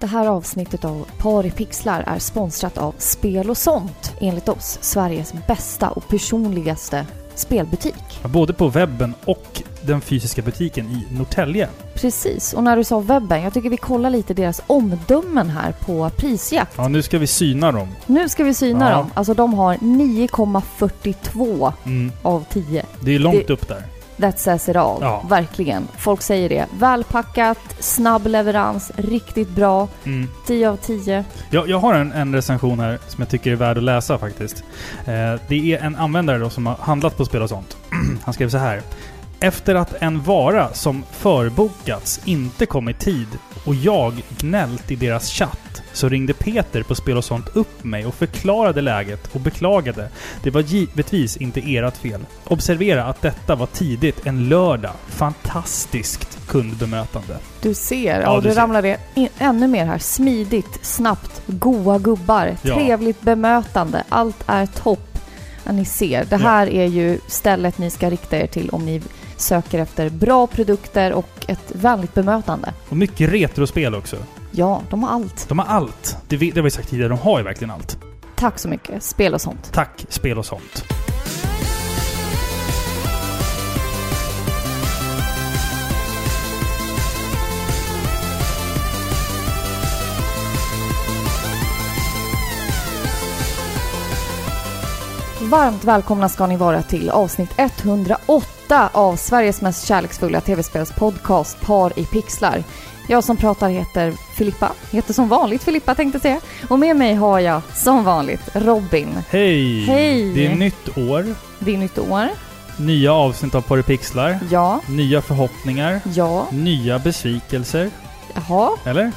Det här avsnittet av Par i pixlar är sponsrat av Spel och sånt, enligt oss Sveriges bästa och personligaste spelbutik. Både på webben och den fysiska butiken i Norrtälje. Precis, och när du sa webben, jag tycker vi kollar lite deras omdömen här på prisjakt. Ja, nu ska vi syna dem. Nu ska vi syna Ja. dem. Alltså de har 9,42 Mm. av 10. Det är långt Det- upp där. That says it all. Ja. Verkligen. Folk säger det. Välpackat, snabb leverans, riktigt bra. Mm. 10 av 10. Jag, jag har en, en recension här som jag tycker är värd att läsa faktiskt. Eh, det är en användare då som har handlat på spel och sånt. Han skrev så här. Efter att en vara som förbokats inte kom i tid och jag gnällt i deras chatt så ringde Peter på Spel och sånt upp mig och förklarade läget och beklagade. Det var givetvis inte ert fel. Observera att detta var tidigt en lördag. Fantastiskt kundbemötande. Du ser, Ja, ja, du du ramlar det ännu mer här. Smidigt, snabbt, goa gubbar, Ja. trevligt bemötande. Allt är topp. Ja, ni ser, det här är ju stället ni ska rikta er till om ni söker efter bra produkter och ett vänligt bemötande. Och mycket retrospel också. Ja, de har allt. De har allt. Det, har vi sagt tidigare, de har ju verkligen allt. Tack så mycket. Spel och sånt. Tack, spel och sånt. Varmt välkomna ska ni vara till avsnitt 108 av Sveriges mest kärleksfulla tv-spelspodcast Par i pixlar. Jag som pratar heter Filippa, heter som vanligt Filippa tänkte säga. Och med mig har jag som vanligt Robin. Hej! Hej! Det är nytt år. Det är nytt år. Nya avsnitt av Porrpixlar. Ja, Nya förhoppningar. ja, Nya besvikelser. jaha, Eller?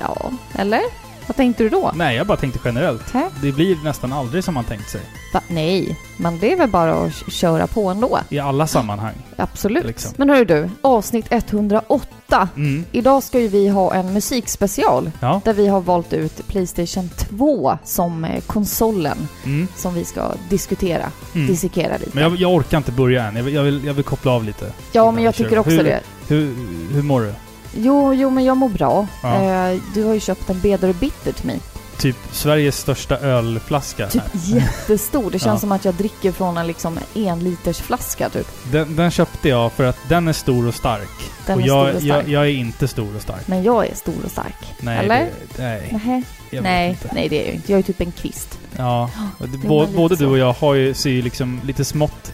ja, eller? Vad tänkte du då? Nej, jag bara tänkte generellt. Hä? Det blir nästan aldrig som man tänkt sig. Va? Nej, men det är väl bara att köra på ändå. I alla sammanhang. Absolut. Liksom. Men hörru du, avsnitt 108. Mm. Idag ska ju vi ha en musikspecial Ja. där vi har valt ut Playstation 2 som eh, konsolen Mm. som vi ska diskutera, Mm. dissekera lite. Men jag, jag orkar inte börja än. Jag vill, jag vill, jag vill koppla av lite. ja, men jag tycker också hur, det. Hur, hur mår du? Jo, jo, men jag mår bra. Ja. Eh, du har ju köpt en Bedor Bitter till mig. Typ Sveriges största ölflaska. Typ här. jättestor. Det känns Ja. som att jag dricker från en liksom en liters flaska typ. Den, den köpte jag för att den är stor och stark. Den och är jag, stor och stark. Jag, jag är inte stor och stark. Men jag är stor och stark. Nej, Eller? Det, nej, Nej, inte. nej det är jag inte. Jag är typ en kvist. Ja, bå- både så. du och jag har ju, ser ju liksom lite smått...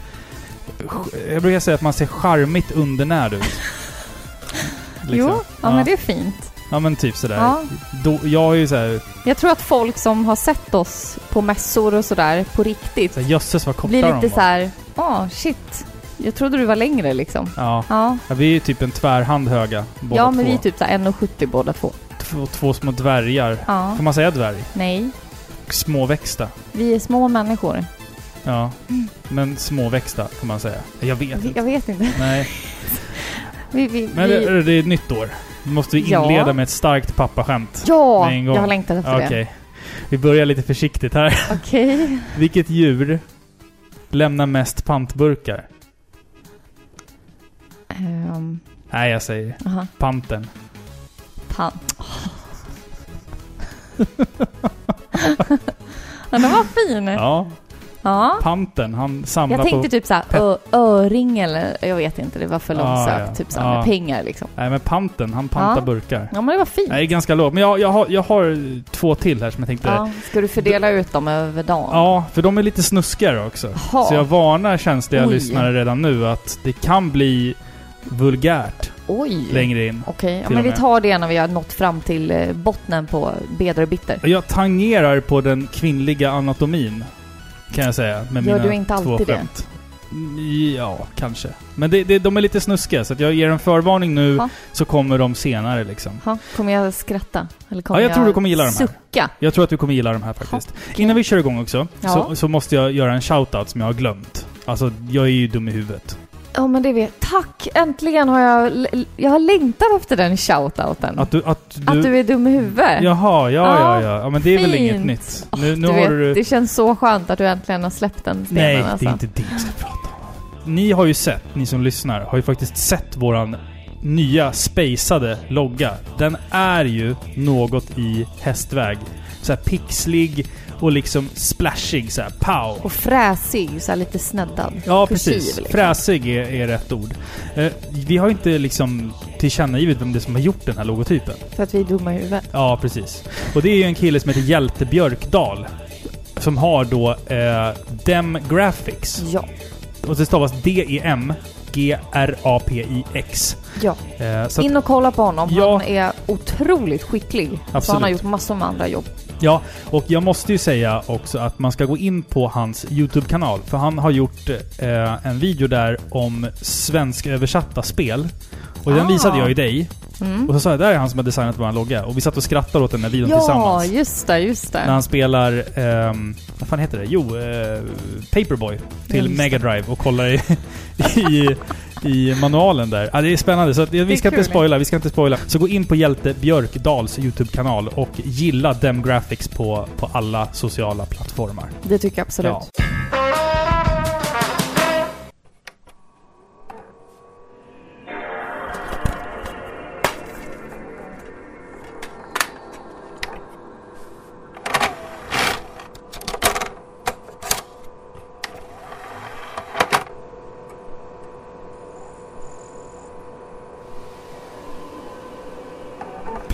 Jag brukar säga att man ser charmigt undernärd ut. Liksom. Jo, ja, men det är fint. Ja men typ sådär. Ja. Då, jag är ju såhär, Jag tror att folk som har sett oss på mässor och sådär på riktigt såhär jösses vad korta blir de lite var. så här, åh shit. Jag trodde du var längre liksom. Ja. Ja, ja, vi är ju typ en tvärhand höga båda ja två. men vi är typ så här 1,70 båda två. två. Två små dvärgar. Ja, Får man säga dvärg? nej. Småväxta. Vi är små människor. Ja. Men småväxta kan man säga. Jag vet Vi- inte. Jag vet inte. Nej. Vi, vi, Men vi, det, det är ett nytt år. Då måste vi Ja. inleda med ett starkt pappaskämt. ja, med en gång. jag har längtat efter Okej. det. Vi börjar lite försiktigt här. Okej. Vilket djur lämnar mest pantburkar? Ehm, Nej, jag säger aha. panten. Pan. den var fin. Ja, Ja. panten. Han samlar Jag tänkte på... typ såhär, ö- öring eller jag vet inte, det var för Ja, långsökt. ja. Typ såhär med Ja. pengar liksom. Nej, men panten. Han pantar Ja. burkar. Ja men det var fint. Nej, det är ganska lågt. Men jag, jag, har, jag har två till här som jag tänkte... Ja. Ja, ska du fördela ut dem över dagen? för de är lite snuskigare också. Jaha. Så jag varnar känsliga Oj. lyssnare redan nu att det kan bli vulgärt Oj! längre in. Okej, ja, men och vi med. tar det när vi har nått fram till eh, bottnen på Bedor Bitter. Jag tangerar på den kvinnliga anatomin. Kan jag säga. Med Gör mina du inte alltid två det? skämt. Ja, kanske. Men det, det, de är lite snuskiga, så att jag ger en förvarning nu, Ja. så kommer de senare liksom. Ha, kommer jag skratta? Eller kommer Ja, jag tror du kommer gilla de här. Sucka? Jag tror att du kommer gilla de här faktiskt. okej. Innan vi kör igång också, Ja. så, så måste jag göra en shoutout som jag har glömt. Alltså, jag är ju dum i huvudet. Ja men det vet Tack! Äntligen har jag... Jag har längtat efter den shoutouten. Att du... Att du, Att du är dum i huvudet. Jaha, ja, ja, Ja, ja. Ja, men det är väl inget fint. nytt. Nu, nu du har vet, du... Det känns så skönt att du äntligen har släppt den stenen Nej, alltså. det är inte det jag ska prata om. Ni har ju sett, ni som lyssnar, har ju faktiskt sett våran nya spacade logga, den är ju något i hästväg. Så här pixlig och liksom splashig så här, pow! Och fräsig, så här lite sneddad. Ja, Kursiv, precis. liksom. Fräsig är, är rätt ord. Eh, vi har inte liksom tillkännagivit vem det är som har gjort den här logotypen. För att vi är dumma i huvudet. Ja, precis. Och det är ju en kille som heter Hjälte Björkdal. Som har då eh, Dem Graphics. Ja. Och det stavas D-E-M G-R-A-P-I-X. Ja. Eh, In och kolla på honom. Ja. Han är otroligt skicklig. Så han Absolut. har gjort massor med andra jobb. Ja, och jag måste ju säga också att man ska gå in på hans YouTube-kanal. För han har gjort eh, en video där om svensköversatta spel. Och den Ah. visade jag ju dig. Mm. Och så sa jag, där är han som har designat vår logga. Och vi satt och skrattade åt den här videon Ja, tillsammans. just det, just När det. han spelar, ehm, vad fan heter det? Jo, eh, Paperboy till Ja. Mega Drive och kollar i, i, i manualen där. Ja, det är spännande, så att, vi ska inte kul. spoila, vi ska inte spoila. Så gå in på Hjälte Björkdals YouTube-kanal och gilla Dem Graphics på, på alla sociala plattformar. Det tycker jag absolut. Ja.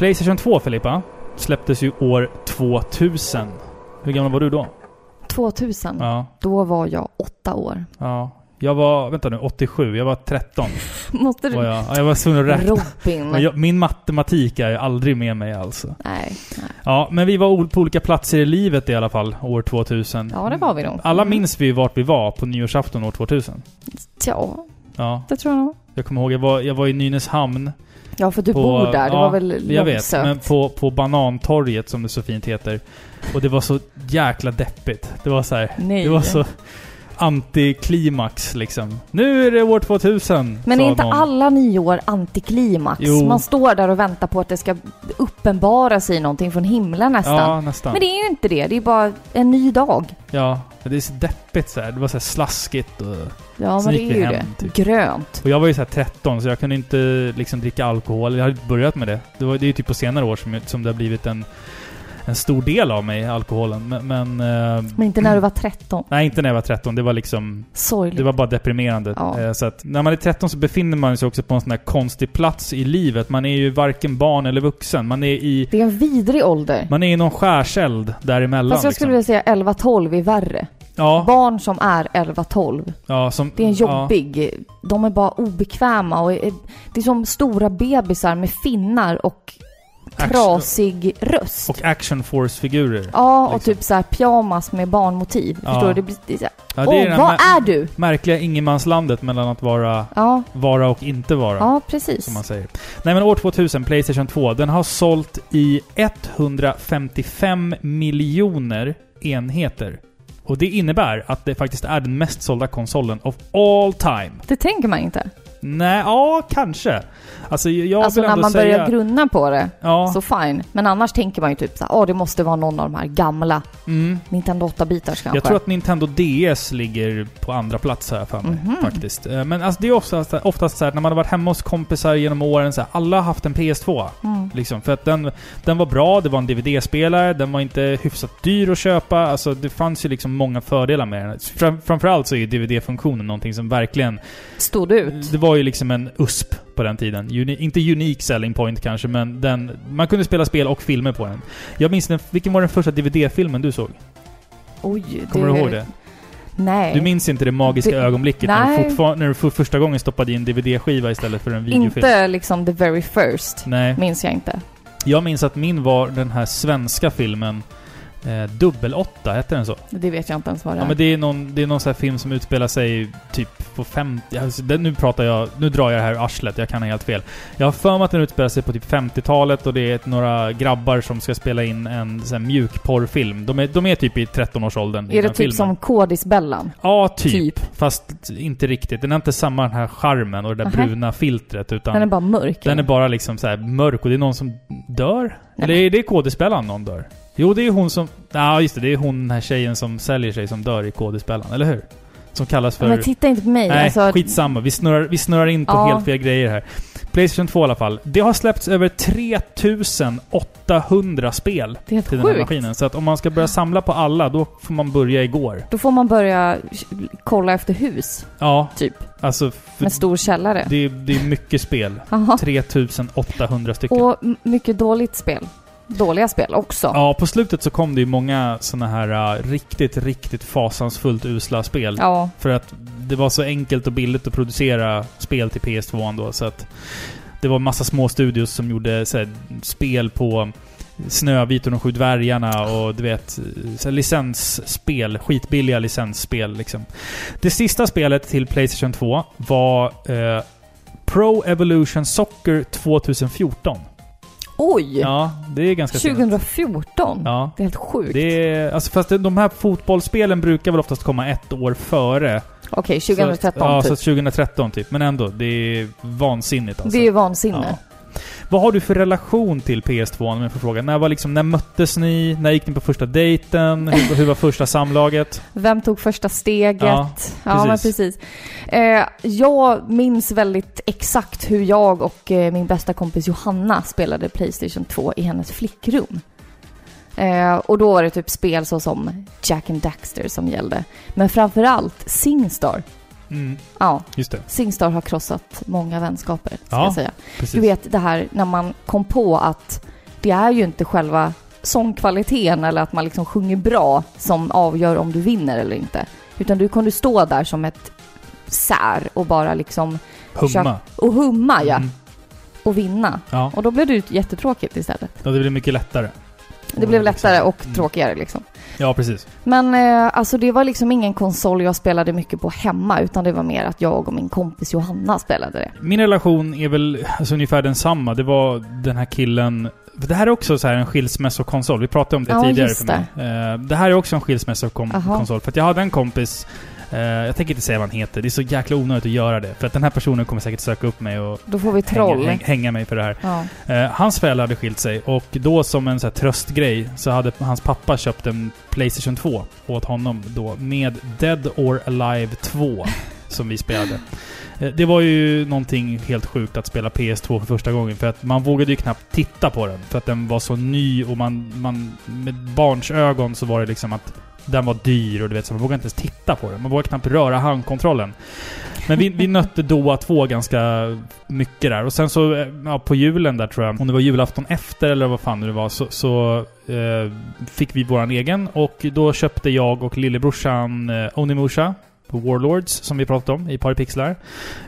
Playstation 2, Filippa, släpptes ju år 2000. Hur gammal var du då? 2000. Ja. Då var jag åtta år. Ja. Jag var, vänta nu, 87. Jag var 13. Måste du... jag, ja, jag var tvungen att räkna. Robin. Jag, min matematik är ju aldrig med mig alltså. Nej, nej. Ja, men vi var på olika platser i livet i alla fall, år 2000. Ja, det var vi nog. Alla Mm. minns vi vart vi var på nyårsafton år 2000. Ja, Ja, det tror jag nog. jag kommer ihåg, jag var, jag var i Nynäshamn. Ja, för du På- bor där. Det ja, var väl Jag vet, långsökt. men på, på Banantorget som det så fint heter. Och det var så jäkla deppigt. Det var så här, Nej. det var så antiklimax liksom. Nu är det år 2000! Men är inte någon. alla nyår antiklimax? Jo. Man står där och väntar på att det ska uppenbara sig någonting från himlen nästan. Ja, nästan. Men det är ju inte det. Det är bara en ny dag. Ja, det är så deppigt så här. Det var så slaskigt och... Ja, men det är ju hem, det. typ. Grönt. Och jag var ju så här 13 så jag kunde inte liksom dricka alkohol. Jag hade börjat med det. Det, var, det är ju typ på senare år som, som det har blivit en, en stor del av mig, alkoholen. Men... men eh, Men inte när du var 13. Nej, inte när jag var 13. Det var liksom... Sorgligt. Det var bara deprimerande. Ja. Eh, Så att när man är 13 så befinner man sig också på en sån här konstig plats i livet. Man är ju varken barn eller vuxen. Man är i... Det är en vidrig ålder. Man är i någon skärseld däremellan. Fast jag skulle liksom. vilja säga 11-12 är värre. Ja, Barn som är 11-12, ja, det är en ja. jobbig... De är bara obekväma och är, det är som stora bebisar med finnar och trasig röst. Och action force-figurer. ja, och liksom. typ så här pyjamas med barnmotiv. Ja. Förstår du? Det blir det är Ja, det Åh, är det vad är du? märkliga ingenmanslandet mellan att vara, Ja, vara och inte vara. ja precis. Som man säger. Nej men år 2000, Playstation 2, den har sålt i 155 miljoner enheter. Och det innebär att det faktiskt är den mest sålda konsolen of all time. Det tänker man inte. Nej, ja, kanske. Alltså jag alltså vill när ändå man säga... börjar grunna på det, ja, så fine. Men annars tänker man ju typ såhär, åh det måste vara någon av de här gamla mm. Nintendo 8-bitars kanske. Jag tror att Nintendo DS ligger på andra plats här för mig, Mhm. faktiskt. Eh, Men alltså det är oftast, oftast så här, när man har varit hemma hos kompisar genom åren, så här, alla har haft en PS2. Mm. Liksom, för att den, den var bra, det var en DVD-spelare, den var inte hyfsat dyr att köpa. Alltså det fanns ju liksom många fördelar med den. Fram, framförallt så är ju DVD-funktionen någonting som verkligen... Stod ut. Det var ju liksom en USP på den tiden. Uni, inte unique selling point kanske, men den... Man kunde spela spel och filmer på den. Jag minns den, vilken var den första DVD-filmen du såg? Oj, Kommer du ihåg det? Nej. Du minns inte det magiska Det- ögonblicket när du, Nej. när du för första gången stoppade i en DVD-skiva istället för en videofilm? Inte liksom the very first. Nej. Minns jag inte. Jag minns att min var den här svenska filmen eh, Dubbel 8, hette den så? Det vet jag inte ens vad det Ja är. men det är någon, det är någon sån här film som utspelar sig typ på 50... Alltså, den, nu pratar jag... Nu drar jag det här ur arslet, jag kan ha helt fel. Jag har för mig att den utspelar sig på typ 50-talet och det är ett, några grabbar som ska spela in en sån här mjukporrfilm. De är, de är typ i 13-årsåldern i är det den typ filmen. som Kodisbellan? Ja, typ. Typ. Fast inte riktigt. Den har inte samma den här charmen och det där Nähä. bruna filtret utan... Den är bara mörk. Den är eller? bara liksom så mörk och det är någon som dör? Nej. Eller är det kodespelaren någon dör? Jo, det är hon som... Ja, just det. Det är hon, den här tjejen som säljer sig som dör i kodespelaren, eller hur? som kallas för... Men titta inte på mig. Nej, alltså, skitsamma. Vi snurrar, vi snurrar in på Ja. helt fel grejer här. Playstation 2 i alla fall. Det har släppts över 3800 spel till den här sjukt. maskinen. Så att om man ska börja samla på alla, då får man börja igår. Då får man börja kolla efter hus, Ja, typ. alltså... Med stor källare. det, är- det är mycket spel. Jaha. 3800 stycken. Och mycket dåligt spel. Dåliga spel också. Ja, på slutet så kom det ju många såna här uh, riktigt, riktigt fasansfullt usla spel. Ja. För att det var så enkelt och billigt att producera spel till PS2 då, så att det var massa små studios som gjorde här, spel på Snövit och de sju dvärgarna och du vet, licensspel. Skitbilliga licensspel liksom. Det sista spelet till Playstation 2 var eh, Pro Evolution Soccer 2014. Oj! Ja, det är ganska sent. 2014? Ja. Det är helt sjukt. Det är, alltså fast de här fotbollsspelen brukar väl oftast komma ett år före. Okej, Så, 2013 ja, typ. så 2013 typ. Men ändå, det är vansinnigt alltså. Det är vansinne. Ja. Vad har du för relation till PS2 om jag får fråga? När, var liksom, när möttes ni? När gick ni på första dejten? Hur, hur var första samlaget? Vem tog första steget? Ja, Ja, men precis. Eh, jag minns väldigt exakt hur jag och eh, min bästa kompis Johanna spelade Playstation 2 i hennes flickrum. Eh, och då var det typ spel så som Jack and Daxter som gällde. Men framförallt Singstar. Mm, Ja, just det. Singstar har krossat många vänskaper, ska Ja, jag säga. Precis. Du vet det här när man kom på att det är ju inte själva sångkvaliteten eller att man liksom sjunger bra som avgör om du vinner eller inte. Utan du kunde stå där som ett sär och bara liksom Humma. och humma ja, Mm, och vinna. ja. Och då blev det jättetråkigt istället. ja, det blir mycket lättare. Det blev lättare och Mm. tråkigare liksom. Ja, precis. Men eh, alltså det var liksom ingen konsol jag spelade mycket på hemma utan det var mer att jag och min kompis Johanna spelade det. Min relation är väl alltså, ungefär densamma. Det var den här killen... Det här är också så här en skilsmässokonsol. Vi pratade om det Ja, tidigare för mig. Eh, det här är också en skilsmässokonsol. För att jag hade en kompis... eh, jag tänker inte säga vad han heter. Det är så jäkla onödigt att göra det. För att den här personen kommer säkert söka upp mig och Då får vi troll. hänga, häng, hänga mig för det här. Ja. Eh, hans föräldrar hade skilt sig och då som en så tröstgrej så hade hans pappa köpt en Playstation 2 åt honom då med Dead or Alive 2 som vi spelade. Eh, Det var ju någonting helt sjukt att spela PS2 för första gången för att man vågade ju knappt titta på den för att den var så ny och man, man med barns ögon så var det liksom att den var dyr och du vet så man vågade inte ens titta på den. Man vågade knappt röra handkontrollen. Men vi, vi nötte Doa 2 ganska mycket där. Och sen så, eh, ja, på julen där tror jag, om det var julafton efter eller vad fan det var, så, så eh, fick vi våran egen. Och då köpte jag och lillebrorsan eh, Onimusha på Warlords, som vi pratade om i Paripixlar.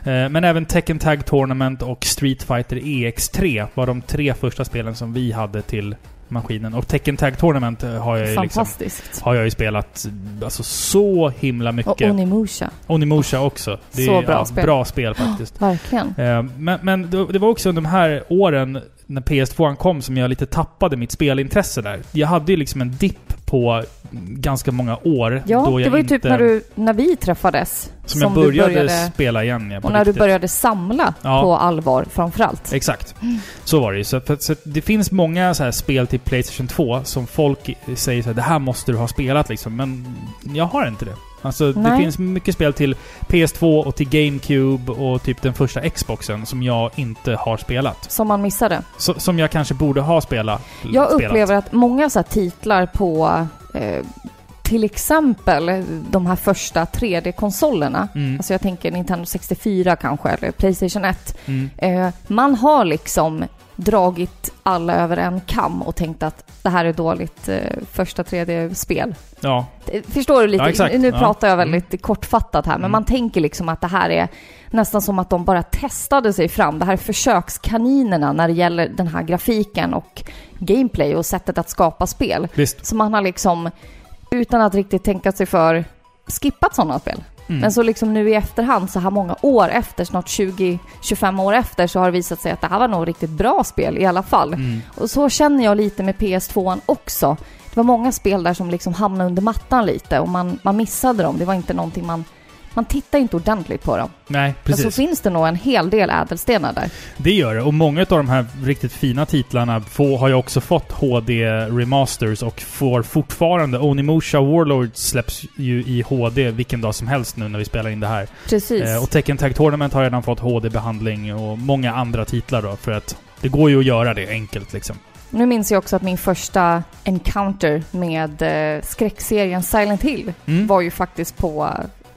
Eh, men även Tekken Tag Tournament och Street Fighter EX3 var de tre första spelen som vi hade till maskinen. Och Tekken Tag Tournament eh, har jag ju liksom Fantastiskt. har jag ju spelat alltså, så himla Och mycket. Onimusha. Onimusha också. Det Så är, bra ja, spel. Bra spel faktiskt. Verkligen. Eh, Men, men det det var också under de här åren när PS2 kom som jag lite tappade mitt spelintresse där. Jag hade ju liksom en dipp på ganska många år. Ja, då jag det var ju inte, typ när, du, när vi träffades. Som, jag du började, spela igen. Ja, och när du riktigt. började samla Ja. på allvar framförallt. Exakt. Så var det ju. Så, för, så det finns många så här spel till Playstation 2 som folk säger så här, det här måste du ha spelat liksom. Men jag har inte det. Alltså det Nej. finns mycket spel till PS2 och till GameCube och typ den första Xboxen som jag inte har spelat. Som man missade. Så, som jag kanske borde ha spelat. Jag spelat. upplever att många så titlar på eh, till exempel de här första 3D-konsolerna. Mm, Alltså jag tänker Nintendo 64 kanske, eller Playstation 1. mm, Eh, man har liksom dragit alla över en kam och tänkt att det här är dåligt eh, första 3D-spel. ja. Eh, Förstår du lite? Ja. Nu Ja. pratar jag väldigt kortfattat här, men Mm. man tänker liksom att det här är nästan som att de bara testade sig fram. Det här är försökskaninerna när det gäller den här grafiken och gameplay och sättet att skapa spel. Visst. Så man har liksom, utan att riktigt tänka sig för, skippat sådana spel. Mm. Men så liksom nu i efterhand, så här många år efter, snart 20-25 år efter, så har det visat sig att det här var nog riktigt bra spel i alla fall. Mm. Och så känner jag lite med PS2 också. Det var många spel där som liksom hamnade under mattan lite och man, man missade dem. Det var inte någonting man, man tittar inte ordentligt på dem. Nej, Men precis. så finns det nog en hel del ädelstenar där. Det gör det. Och många av de här riktigt fina titlarna får, har ju också fått HD-remasters och får fortfarande... Onimusha Warlord släpps ju i HD vilken dag som helst nu när vi spelar in det här. Precis. Eh, och Tekken Tag Tournament har redan fått HD-behandling och många andra titlar då för att det går ju att göra det enkelt liksom. Nu minns jag också att min första encounter med eh, skräckserien Silent Hill Mm. var ju faktiskt på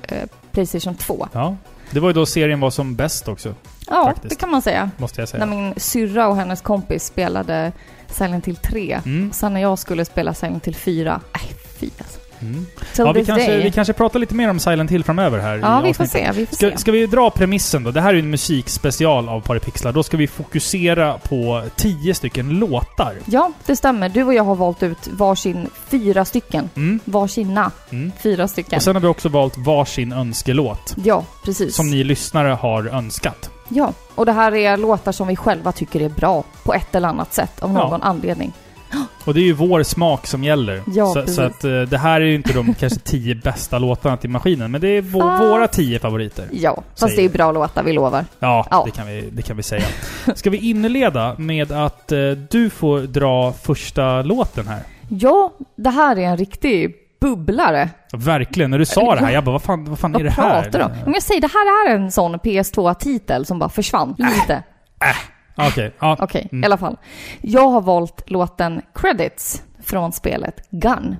eh, Playstation 2. Ja. Det var ju då serien var som bäst också, Ja, Faktiskt. det kan man säga. måste jag säga. När min syrra och hennes kompis spelade Silent Hill 3. Mm. Sen när jag skulle spela Silent Hill 4, nej fy alltså. Mm. Ja, vi kanske, day. vi kanske pratar lite mer om Silent Hill framöver här Ja, vi får se. Vi får Ska, se. ska vi dra premissen då? Det här är en musikspecial av Paripixlar. Då ska vi fokusera på tio stycken låtar. Ja, det stämmer. Du och jag har valt ut varsin fyra stycken. Mm. Varsina Mm. fyra stycken. Och sen har vi också valt varsin önskelåt. Ja, precis. Som ni lyssnare har önskat. Ja, och det här är låtar som vi själva tycker är bra på ett eller annat sätt av Ja. någon anledning. Och det är ju vår smak som gäller. Ja, så, så att eh, det här är ju inte de kanske tio bästa låtarna till maskinen, men det är vå- Fast- våra tio favoriter. Ja, fast det är vi. bra låtar, vi lovar. Ja, Ja. Det, kan vi, det kan vi säga. Ska vi inleda med att eh, du får dra första låten här? Ja, det här är en riktig bubblare. Verkligen. När du sa det här, jag bara vad fan, vad fan är Vad det här? pratar du om? Om jag säger det här är en sån PS2-titel som bara försvann lite. Ah, Okej, ja. Okej, Mm. i alla fall. Jag har valt låten Credits från spelet Gun.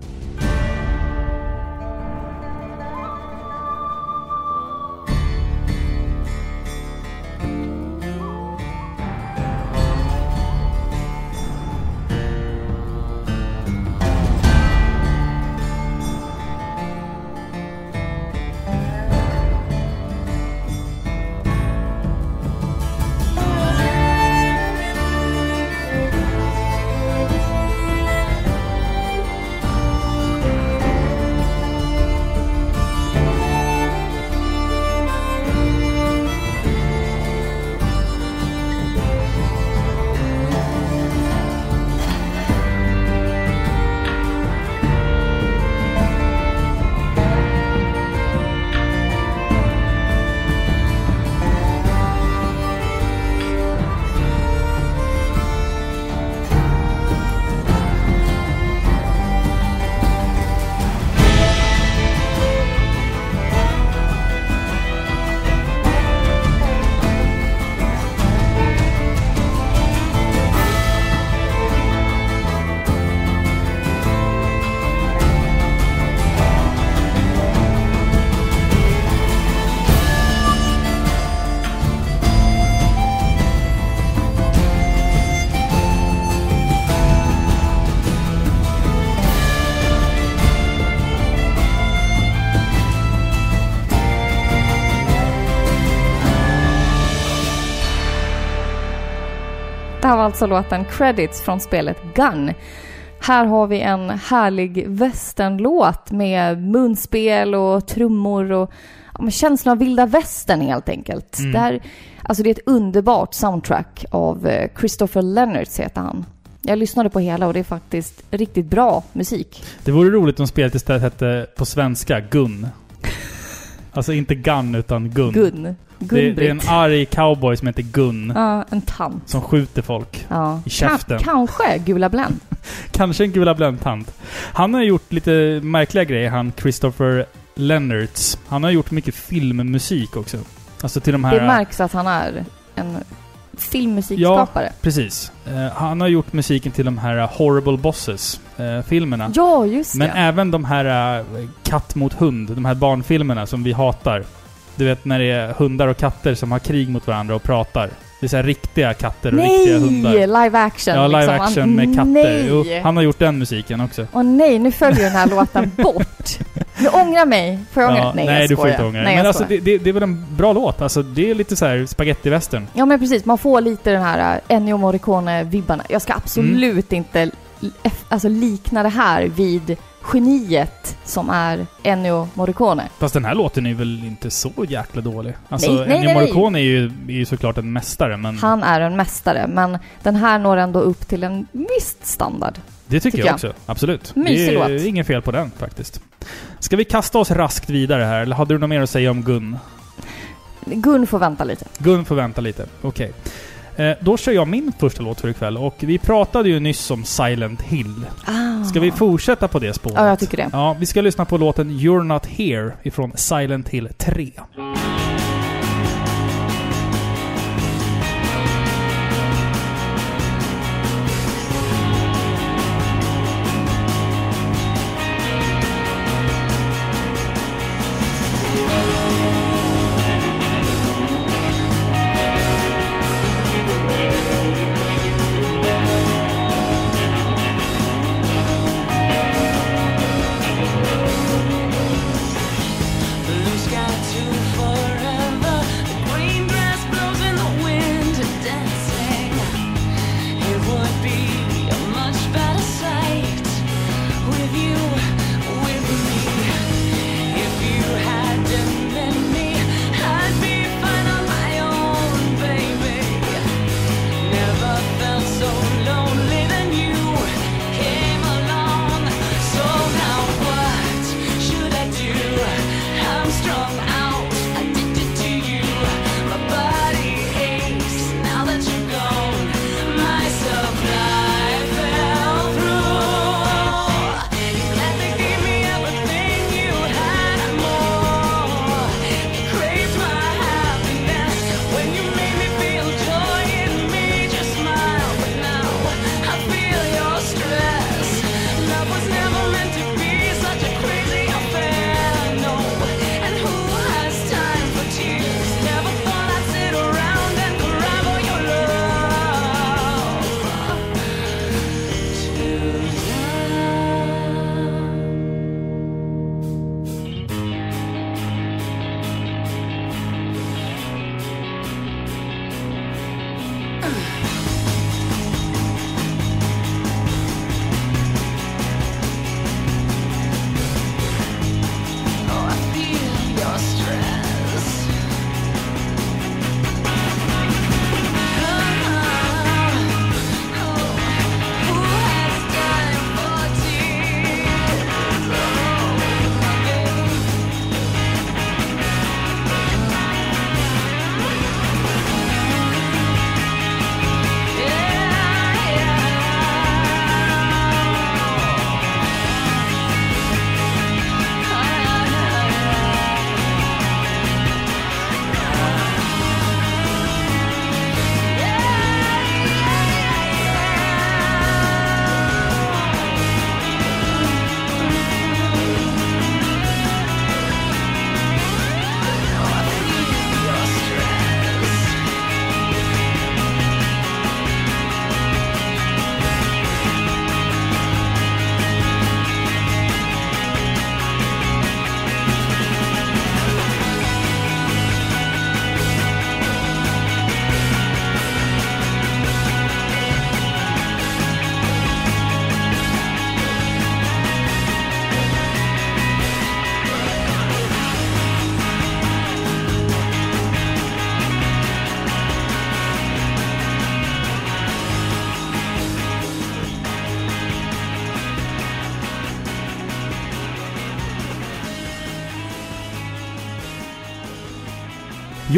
Alltså låten Credits från spelet Gun. Här har vi en härlig westernlåt med munspel och trummor och ja, känslan av vilda västern helt enkelt. Mm. Det, här, alltså det är ett underbart soundtrack av eh, Christopher Leonards heter han. Jag lyssnade på hela och det är faktiskt riktigt bra musik. Det vore roligt om spelet istället hette på svenska Gun. Alltså inte Gun, utan Gun. Gun. Det, det är en arg cowboy som heter Gun. Ja, en tant. Som skjuter folk. Ja. I käften. Ka- kanske Gula Bländ. Kanske en gula bländtant. Han har gjort lite märkliga grejer, han Christopher Leonards. Han har gjort mycket filmmusik också. Alltså till de här... Det märks att han är en filmmusikskapare. Precis. Eh, han har gjort musiken till de här Horrible Bosses-filmerna. Ja, just Men det. även de här eh, katt mot hund, de här barnfilmerna som vi hatar. Du vet när det är hundar och katter som har krig mot varandra och pratar. Det är så här riktiga katter och riktiga hundar. Nej! Live action. Ja, live liksom. action med katter. Nej! Jo, han har gjort den musiken också. Åh nej, nu följer den här låten bort. Nu ångrar mig. Får jag ångra? Ja, nej, nej jag du får inte ångra dig. Nej, Men alltså det, det, det är väl en bra låt? Alltså det är lite så här spaghetti-western. Ja, men precis. Man får lite den här uh, Ennio Morricone-vibbarna. Jag ska absolut Mm. inte alltså, likna det här vid geniet som är Ennio Morricone. Fast den här låten är väl inte så jäkla dålig? Alltså Nej, nej, Ennio nej. Morricone är ju, är ju såklart en mästare men... Han är en mästare, men den här når ändå upp till en viss standard. Det tycker, Tycker jag jag. också. Absolut. Mysig det är inget fel på den faktiskt. Ska vi kasta oss raskt vidare här, eller hade du något mer att säga om Gun? Gun får vänta lite. Gun får vänta lite. Okej. Eh, då kör jag min första låt för ikväll och vi pratade ju nyss om Silent Hill. Ah. Ska vi fortsätta på det spåret? Ja, jag tycker det. Ja, vi ska lyssna på låten You're Not Here ifrån Silent Hill 3.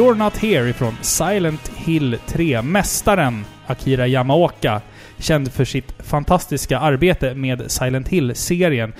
You're Not Here ifrån Silent Hill 3. Mästaren Akira Yamaoka, känd för sitt fantastiska arbete med Silent Hill-serien.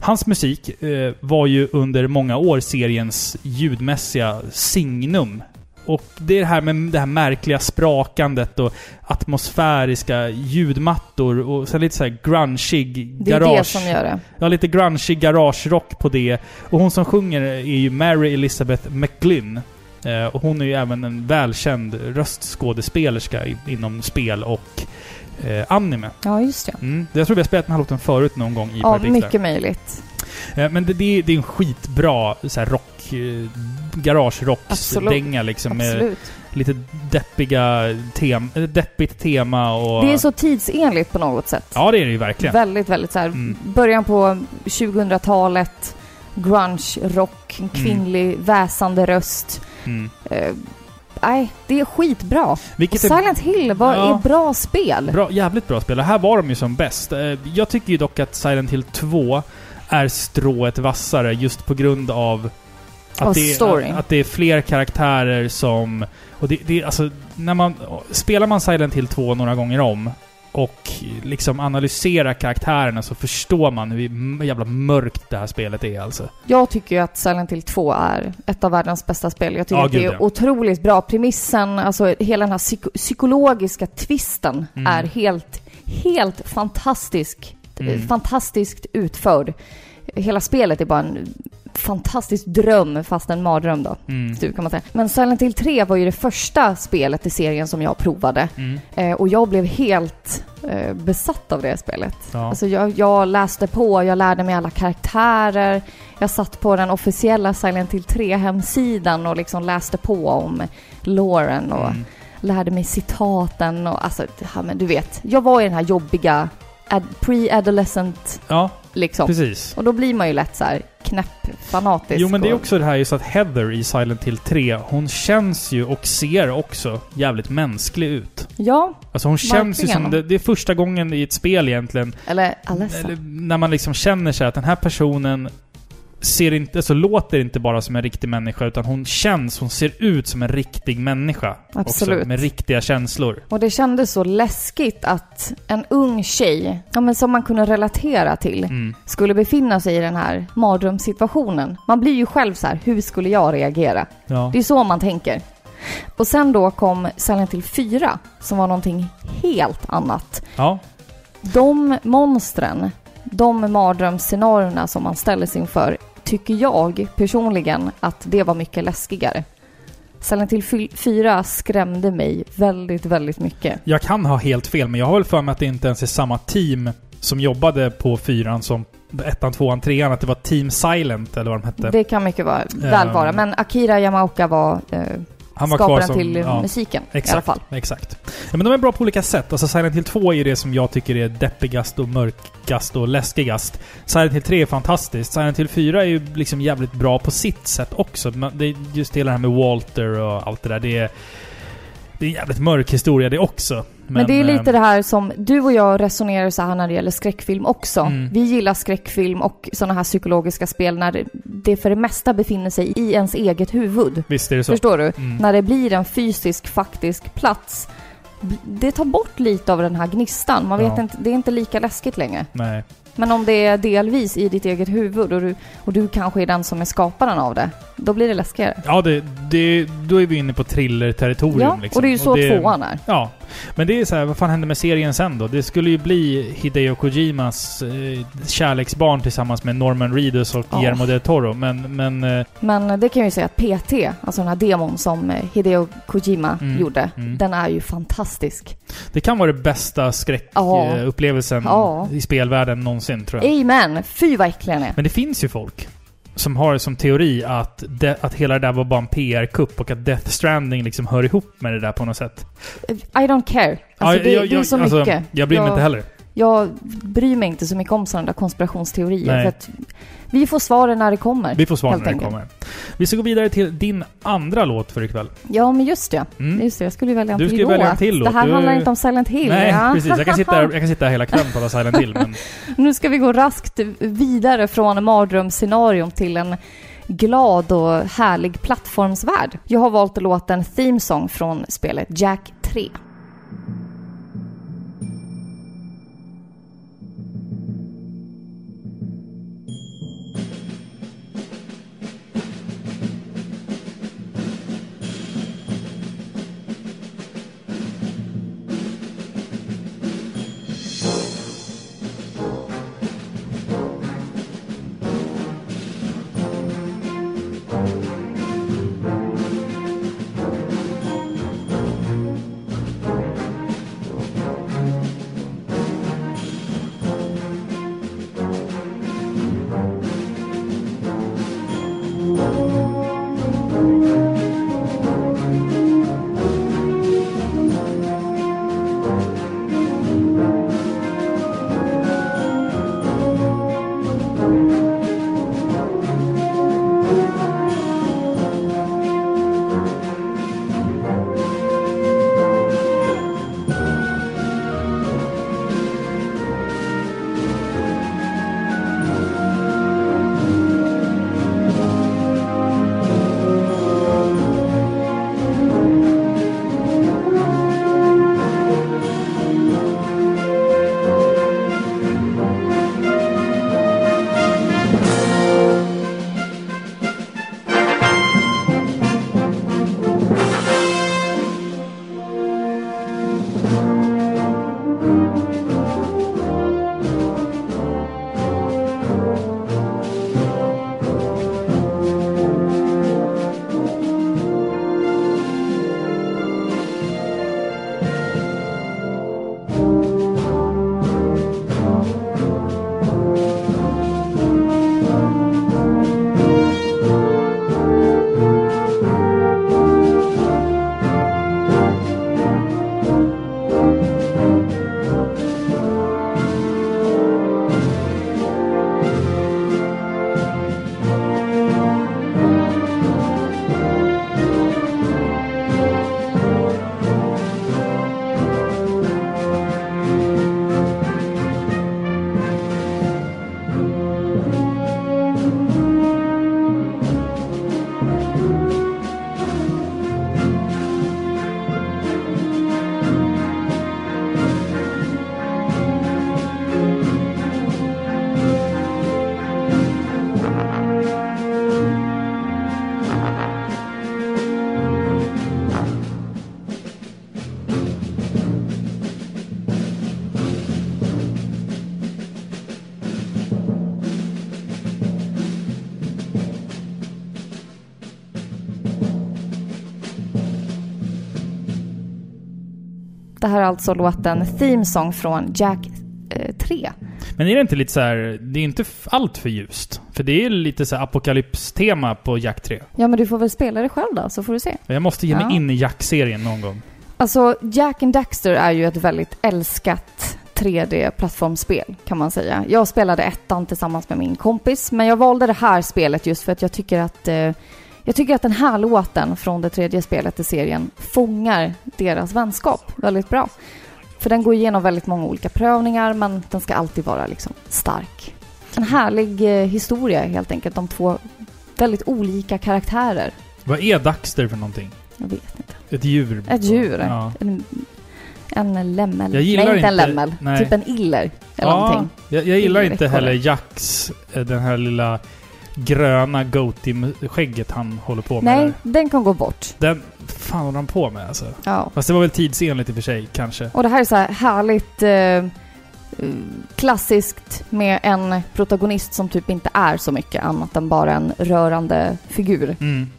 Hans musik eh, var ju under många år seriens ljudmässiga signum. Och det är det här med det här märkliga sprakandet och atmosfäriska ljudmattor och sen lite så här grungeig Det är garage... det som gör det. Ja, lite grungeig garagerock på det. Och hon som sjunger är ju Mary Elizabeth McGlynn. Eh, och hon är ju även en välkänd röstskådespelerska inom spel och eh, anime. Ja, just det. Mm. Jag tror vi har spelat den här låten förut någon gång i Ja, Parapixlar. mycket möjligt. Eh, men det, det, är, det är en skitbra så här, rock... Eh, garagerocksdänga liksom. Absolut. lite deppiga tem, eh, deppigt tema och... Det är så tidsenligt på något sätt. Ja, det är det ju verkligen. Väldigt, väldigt så här, Mm. början på 2000-talet, grunge, rock, en kvinnlig väsande röst. Mm. Eh, nej, det är skitbra. Vilket Och är Silent Hill var, Ja. är bra spel. bra, jävligt bra spel. Och Här var de ju som bäst. Eh, Jag tycker ju dock att Silent Hill 2 är strået vassare just på grund av att, det, storyn. att, att det är fler karaktärer som... Och det, det är alltså, när man... Spelar man Silent Hill 2 några gånger om och liksom analyserar karaktärerna så förstår man hur jävla mörkt det här spelet är alltså. Jag tycker ju att Silent Hill 2 är ett av världens bästa spel. Jag tycker Ja, att det är ja. otroligt bra. Premissen, alltså hela den här psyko- psykologiska twisten Mm. är helt, helt fantastisk. Mm. Fantastiskt utförd. Hela spelet är bara en fantastisk dröm, fast en mardröm då. Mm. kan man säga. Men Silent Hill 3 var ju det första spelet i serien som jag provade. Mm. Eh, och jag blev helt eh, besatt av det spelet. Ja. Alltså jag, jag läste på, jag lärde mig alla karaktärer. Jag satt på den officiella Silent Hill 3-hemsidan och liksom läste på om Lauren och Mm. lärde mig citaten och alltså, ja, men du vet. Jag var i den här jobbiga ad- pre-adolescent ja, liksom. precis. Och då blir man ju lätt så här knäpp fanatisk. Jo men det är också det här just att Heather i Silent Hill 3, hon känns ju och ser också jävligt mänsklig ut. Ja, Alltså hon känns ju som... Det, det är första gången i ett spel egentligen, eller Alessa. eller, när man liksom känner sig att den här personen ser inte, alltså låter inte bara som en riktig människa, utan hon känns, hon ser ut som en riktig människa. Absolut. Också, med riktiga känslor. Och det kändes så läskigt att en ung tjej, ja, men som man kunde relatera till, Mm. skulle befinna sig i den här mardrömssituationen. Man blir ju själv så här, hur skulle jag reagera? Ja. Det är så man tänker. Och sen då kom Silent Hill 4, som var någonting helt annat. ja. De monstren, de mardrömsscenarierna som man ställer sig inför, tycker jag personligen att det var mycket läskigare. Silent Hill fy- 4 skrämde mig väldigt, väldigt mycket. Jag kan ha helt fel, men jag har väl för mig att det inte ens är samma team som jobbade på fyran som ettan, tvåan, trean. Att det var Team Silent, eller vad de hette. Det kan mycket vara, väl Ehm. vara. Men Akira Yamaoka var eh, Han var skaparen som... till ja. musiken Exakt, i alla fall. exakt. Ja, men de är bra på olika sätt. Alltså Silent Hill 2 är det som jag tycker är deppigast och mörkast och läskigast. Silent Hill 3 är fantastiskt. Silent Hill 4 är ju liksom jävligt bra på sitt sätt också. Det är just hela det här med Walter och allt det där. Det är, det är en jävligt mörk historia det också. Men, det är eh, lite det här som du och jag resonerar så här när det gäller skräckfilm också. Mm. Vi gillar skräckfilm och sådana här psykologiska spel när det för det mesta befinner sig i ens eget huvud. Visst är det så. Förstår du? Mm. När det blir en fysisk, faktisk plats. Det tar bort lite av den här gnistan. Man vet Ja. inte, det är inte lika läskigt längre. Nej. Men om det är delvis i ditt eget huvud och du, och du kanske är den som är skaparen av det, då blir det läskigare. Ja, det, det, då är vi inne på thriller-territorium. Ja, liksom. och det är ju så det, tvåan är. Ja. Men det är så här, vad fan hände med serien sen då? Det skulle ju bli Hideo Kojimas eh, kärleksbarn tillsammans med Norman Reedus och Ja. Guillermo del Toro. Men, men eh, Men det kan jag ju säga att PT, alltså den här demon som eh, Hideo Kojima Mm, gjorde, mm. den är ju fantastisk. det kan vara det bästa skräckupplevelsen Ja. i spelvärlden någonsin, tror jag. Amen! Fy vad äcklig den är. Men det finns ju folk som har som teori att, de, att hela det där var bara en PR-kupp och att Death Stranding liksom hör ihop med det där på något sätt. I don't care. Alltså Ja, det, jag- det är jag- så alltså, mycket. Jag bryr mig Jag- inte heller. Jag bryr mig inte så mycket om sådana där konspirationsteorier. Nej. För att vi får svaren när det kommer. Vi får svar Helt när det kommer. Vi ska gå vidare till din andra låt för ikväll. Ja, men just det. Mm. Just det, jag skulle ju välja en Du till låt. välja en till låt. Det här Du- handlar inte om Silent Hill. Nej, ja. precis. Jag kan, sitta, jag kan sitta här hela kvällen och prata Silent Hill, men... Nu ska vi gå raskt vidare från mardrömsscenarion till en glad och härlig plattformsvärld. Jag har valt låten Theme Song från spelet Jack 3. Alltså låten Theme Song från Jack eh, 3. Men är det inte lite så här, det är inte allt för ljust? För det är lite så apokalypstema på Jack 3. Ja, men du får väl spela det själv då, så får du se. Jag måste ge mig Ja. in i Jack-serien någon gång. Alltså, Jack and Daxter är ju ett väldigt älskat 3D-plattformsspel, kan man säga. Jag spelade ettan tillsammans med min kompis, men jag valde det här spelet just för att jag tycker att eh, jag tycker att den här låten från det tredje spelet i serien fångar deras vänskap väldigt bra. För den går igenom väldigt många olika prövningar, men den ska alltid vara liksom stark. En härlig eh, historia helt enkelt om två väldigt olika karaktärer. Vad är Daxter för någonting? Jag vet inte. Ett djur? Ett djur? Ja. En, en lämmel. Jag gillar nej, inte en lämmel. nej. Typ en iller. Eller ja, någonting. jag, jag gillar inte heller Jacks, eh, den här lilla gröna goatee-skägget han håller på med Nej, där. den kan gå bort. Den fan håller han på med alltså? Ja. Fast det var väl tidsenligt i och för sig, kanske. Och det här är så här härligt eh, eh, klassiskt med en protagonist som typ inte är så mycket annat än bara en rörande figur. Mm.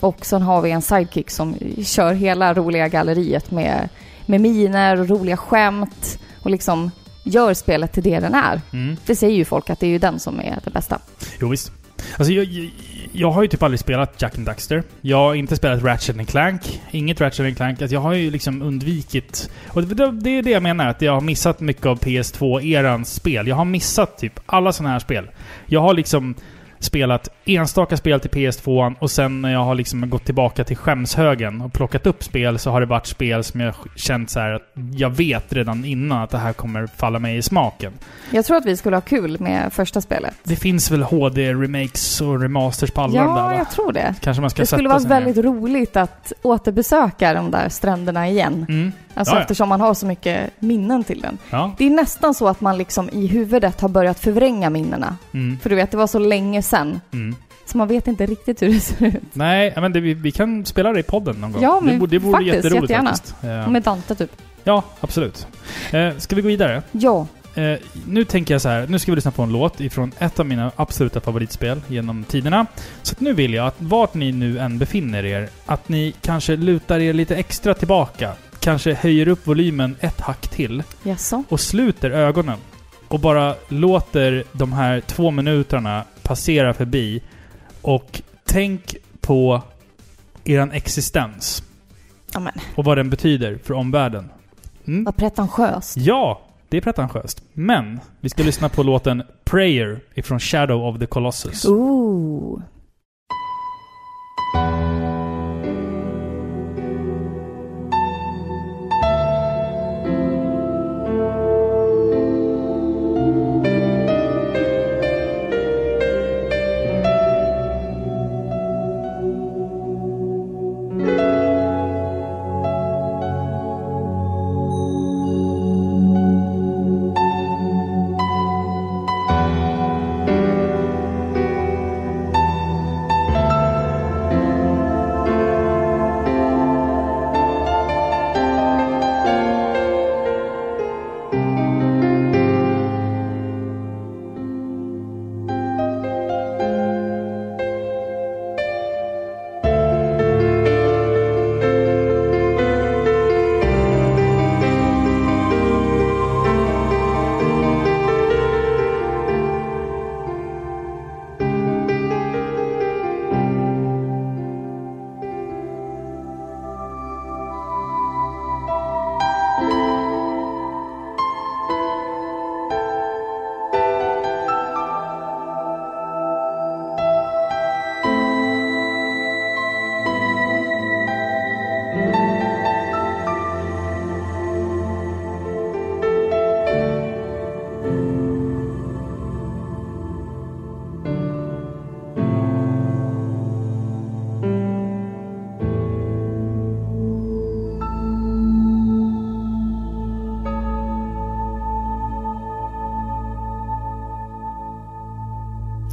Och sen har vi en sidekick som kör hela roliga galleriet med, med miner och roliga skämt och liksom gör spelet till det den är. Mm. Det säger ju folk att det är ju den som är det bästa. Jo, visst. Alltså jag, jag, jag har ju typ aldrig spelat Jack and Daxter. Jag har inte spelat Ratchet and Clank. Inget Ratchet and Clank. Alltså jag har ju liksom undvikit... Och det, det är det jag menar, att jag har missat mycket av PS2-erans spel. Jag har missat typ alla sådana här spel. Jag har liksom spelat enstaka spel till PS2 och sen när jag har liksom gått tillbaka till skämshögen och plockat upp spel så har det varit spel som jag känt så här att jag vet redan innan att det här kommer falla mig i smaken. Jag tror att vi skulle ha kul med första spelet. Det finns väl HD-remakes och remasters på alla de där Ja, jag tror det. Kanske man ska Det skulle vara sig ner. väldigt roligt att återbesöka de där stränderna igen. Mm. Alltså Ja, ja. eftersom man har så mycket minnen till den. Ja. Det är nästan så att man liksom i huvudet har börjat förvränga minnena. Mm. För du vet, det var så länge sedan. Mm. Så man vet inte riktigt hur det ser ut. Nej, men det, vi, vi kan spela det i podden någon gång. Ja, men det, borde- det vore faktiskt, jätteroligt jättegärna. faktiskt. Eh, Med Dante typ. Ja, absolut. Eh, ska vi gå vidare? Ja. Eh, nu tänker jag så här, nu ska vi lyssna på en låt ifrån ett av mina absoluta favoritspel genom tiderna. Så nu vill jag att vart ni nu än befinner er, att ni kanske lutar er lite extra tillbaka. Kanske höjer upp volymen ett hack till Jaså? och sluter ögonen. Och bara låter de här två minuterna passera förbi. Och tänk på eran existens. Ja men, Och vad den betyder för omvärlden. Mm? vad pretentiöst. Ja, det är pretentiöst. Men vi ska lyssna på låten Prayer ifrån Shadow of the Colossus. Ooh.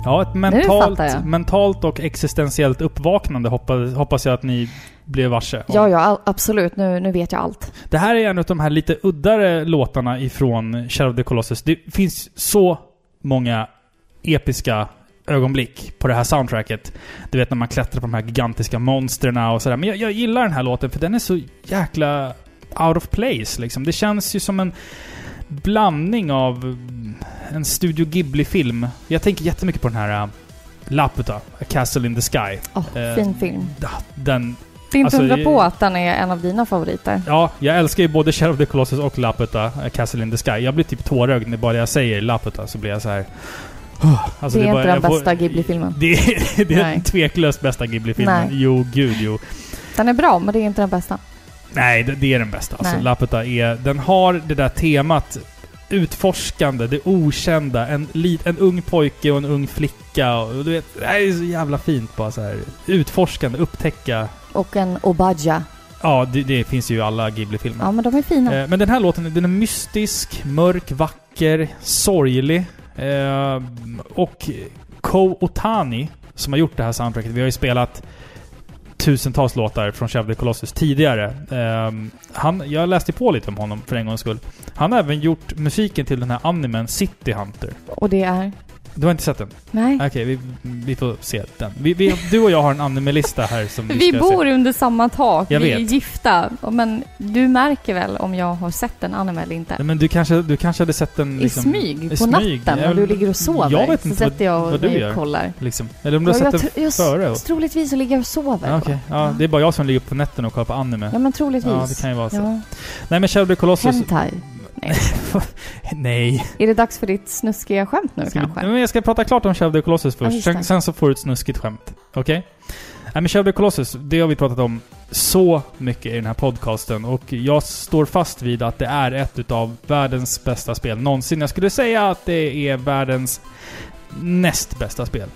Ja, ett mentalt, mentalt och existentiellt uppvaknande hoppas, hoppas jag att ni blev varse. om. Ja, ja, all- absolut. Nu, nu vet jag allt. Det här är en av de här lite uddare låtarna ifrån Shadow of the Colossus. Det finns så många episka ögonblick på det här soundtracket. Du vet när man klättrar på de här gigantiska monstren och sådär. Men jag, jag gillar den här låten för den är så jäkla out of place liksom. Det känns ju som en blandning av en Studio Ghibli-film. Jag tänker jättemycket på den här uh, Laputa, A Castle in the Sky. Åh, Eh, fin film. Den, Det är inte alltså, på att den är en av dina favoriter. ja, jag älskar ju både Shadow of the Colossus och Laputa, A Castle in the Sky. Jag blir typ tårögd när bara jag säger Laputa så blir jag så här. Alltså, det är bara- inte den jag får- bästa Ghibli-filmen. Det är, det är den tveklöst bästa Ghibli-filmen. Jo, gud jo. Den är bra, men det är inte den bästa. Nej, det, det är den bästa. Alltså, Nej. Laputa är... Den har det där temat utforskande, det okända. En, en ung pojke och en ung flicka. Och, du vet, det är så jävla fint bara så här. Utforskande, upptäcka. Och en Obaja. Ja, det, det finns ju i alla Ghibli-filmer. Ja, men de är fina. Eh, men den här låten, den är mystisk, mörk, vacker, sorglig. Eh, och Ko Otani, som har gjort det här soundtracket, vi har ju spelat tusentals låtar från Shadow Colossus tidigare. Eh, han, jag läste på lite om honom för en gångs skull. Han har även gjort musiken till den här animen City Hunter. Och det är... Du har inte sett den? Nej. Okej, vi, vi får se den. Vi, vi, du och jag har en anime-lista här som vi, Vi ska bor under samma tak. Jag vi är vet. gifta. Men du märker väl om jag har sett en anime eller inte? se. Men du kanske, du kanske hade sett den I liksom, smyg, på natten när du ligger och sover. Jag vet så inte vad- sätter jag och vad du gör. och kollar. Liksom. Eller om du har sett den jag, före? och- Troligtvis så ligger jag och sover. Ja, Okej, ja, det är bara jag som ligger upp på nätterna och kollar på anime. Ja, men troligtvis. Ja, det kan ju vara så. Ja. Nej men Shadow of the Colossus... Hentai. Nej. Nej. Är det dags för ditt snuskiga skämt nu Ska vi, kanske? Nej, men jag ska prata klart om Shadow the Colossus Ja, först. just sen, så får du ett snuskigt skämt. Okej? Nej men Shadow the Colossus, det har vi pratat om så mycket i den här podcasten och jag står fast vid att det är ett utav världens bästa spel någonsin. Jag skulle säga att det är världens näst bästa spel.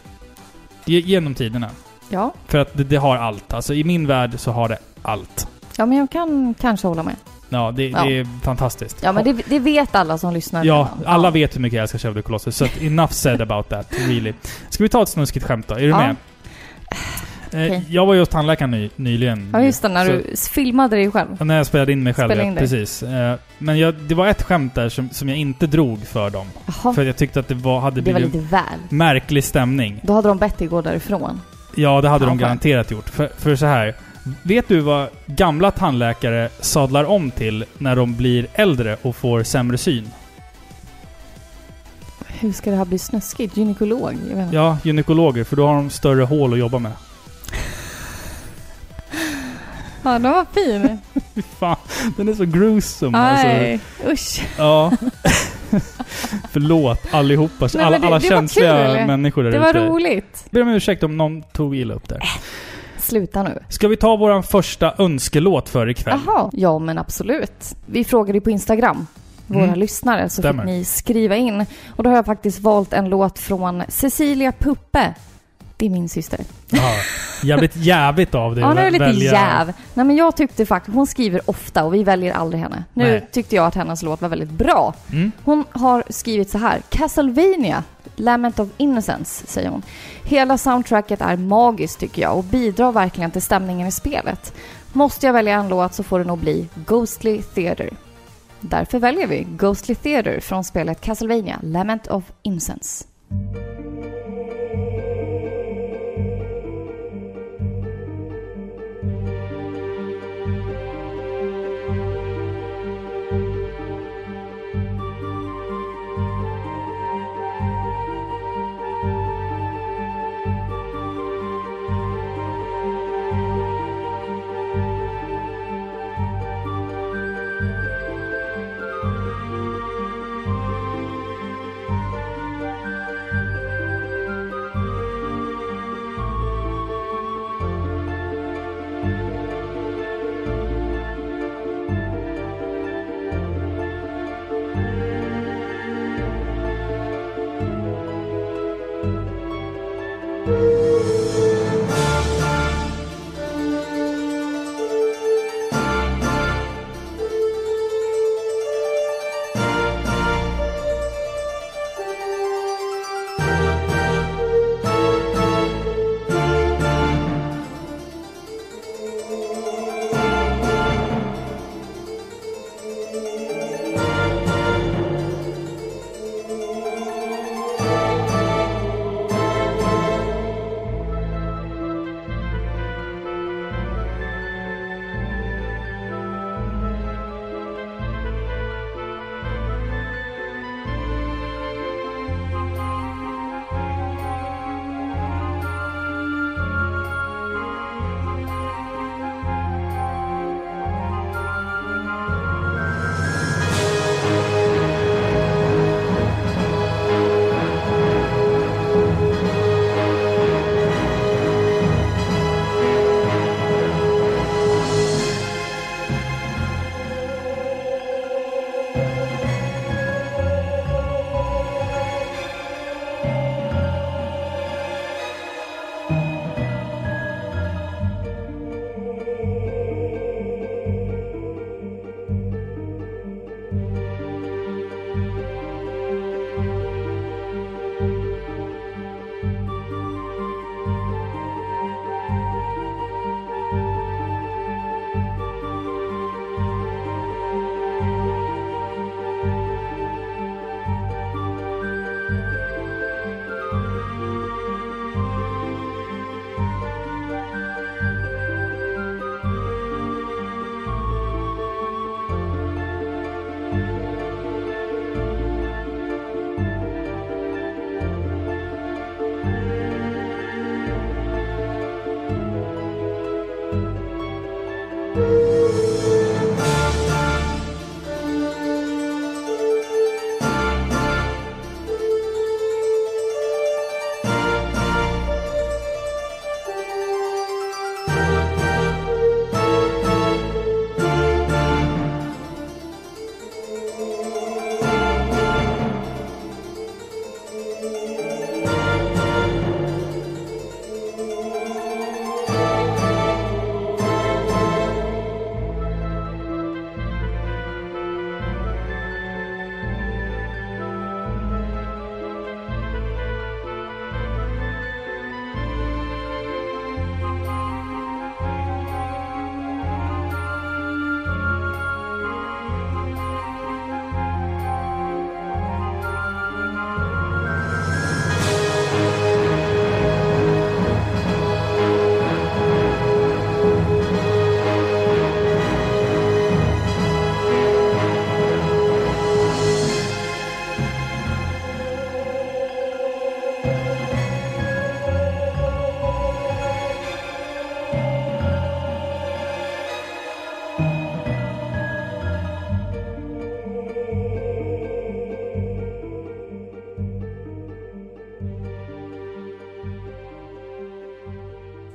Ge- Genom tiderna. Ja. För att det, det har allt. Alltså i min värld så har det allt. ja, men jag kan kanske hålla med. Ja, det, Ja. det är fantastiskt. Ja, men det, det vet alla som lyssnar Ja, redan. alla vet hur mycket jag älskar the Colossus. Så enough said about that, really. Ska vi ta ett snuskigt skämt då? Är du Ja. med? Eh, Okej. Jag var ju hos tandläkaren ny, nyligen. Ja, just det. När Så- du filmade dig själv. När jag spelade in mig själv, ja, in precis. Eh, Men jag, det var ett skämt där som, som jag inte drog för dem. Jaha, För jag tyckte att det var, hade det var blivit lite väl. märklig stämning. Då hade de bett dig gå därifrån. Ja, det hade Ja, de garanterat gjort. För, för så här. Vet du vad gamla tandläkare sadlar om till när de blir äldre och får sämre syn? Hur ska det här bli snuskigt? Gynekolog? Jag vet inte. Ja, gynekologer, för då har de större hål att jobba med. Ja, den var fin. Fy fan, den är så gruesome alltså. Nej, usch. Ja. Förlåt allihopa. Nej, alla men det- alla det var känsliga kul. människor där Det var ute. roligt. Ber om ursäkt om någon tog illa upp där. Sluta nu. Ska vi ta våran första önskelåt för ikväll? Jaha. Ja, men absolut. Vi frågade på Instagram, våra Mm. lyssnare, så Stämmer. fick ni skriva in. Och då har jag faktiskt valt en låt från Cecilia Puppe. Det är min syster. Ja, jävligt jävligt av dig Ja, nu är lite välja- jäv. Nej, men jag tyckte faktiskt, hon skriver ofta och vi väljer aldrig henne. Nu Nej. tyckte jag att hennes låt var väldigt bra. Mm. Hon har skrivit så här. Castlevania, Lament of Innocence, säger hon. Hela soundtracket är magiskt tycker jag och bidrar verkligen till stämningen i spelet. Måste jag välja en låt så får det nog bli Ghostly Theater. Därför väljer vi Ghostly Theater från spelet Castlevania, Lament of Innocence.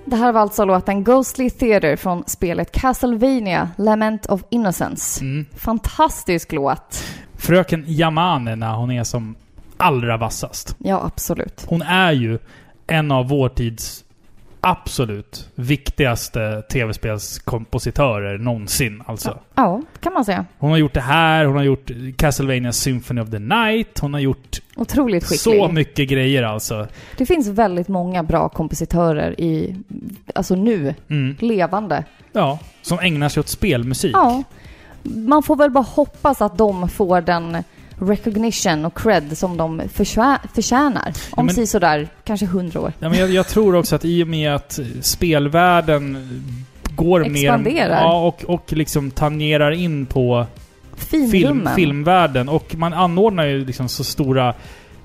Det här var alltså låten Ghostly Theater från spelet Castlevania Lament of Innocence. Mm. Fantastisk låt. Fröken Yamane när hon är som allra vassast. Ja, absolut. Hon är ju en av vår tids absolut viktigaste tv-spelskompositörer någonsin. Alltså. Ja, kan man säga. Hon har gjort det här, hon har gjort Castlevania Symphony of the Night, hon har gjort Otroligt skicklig. så mycket grejer alltså. Det finns väldigt många bra kompositörer i, alltså nu, Mm. levande. Ja, som ägnar sig åt spelmusik. Ja. Man får väl bara hoppas att de får den recognition och cred som de förtjänar. Om men- si sådär, kanske hundra år. Ja, men jag, jag tror också att i och med att spelvärlden går Expanderar. mer... Ja, och, och liksom tangerar in på film, filmvärlden. Och man anordnar ju liksom så stora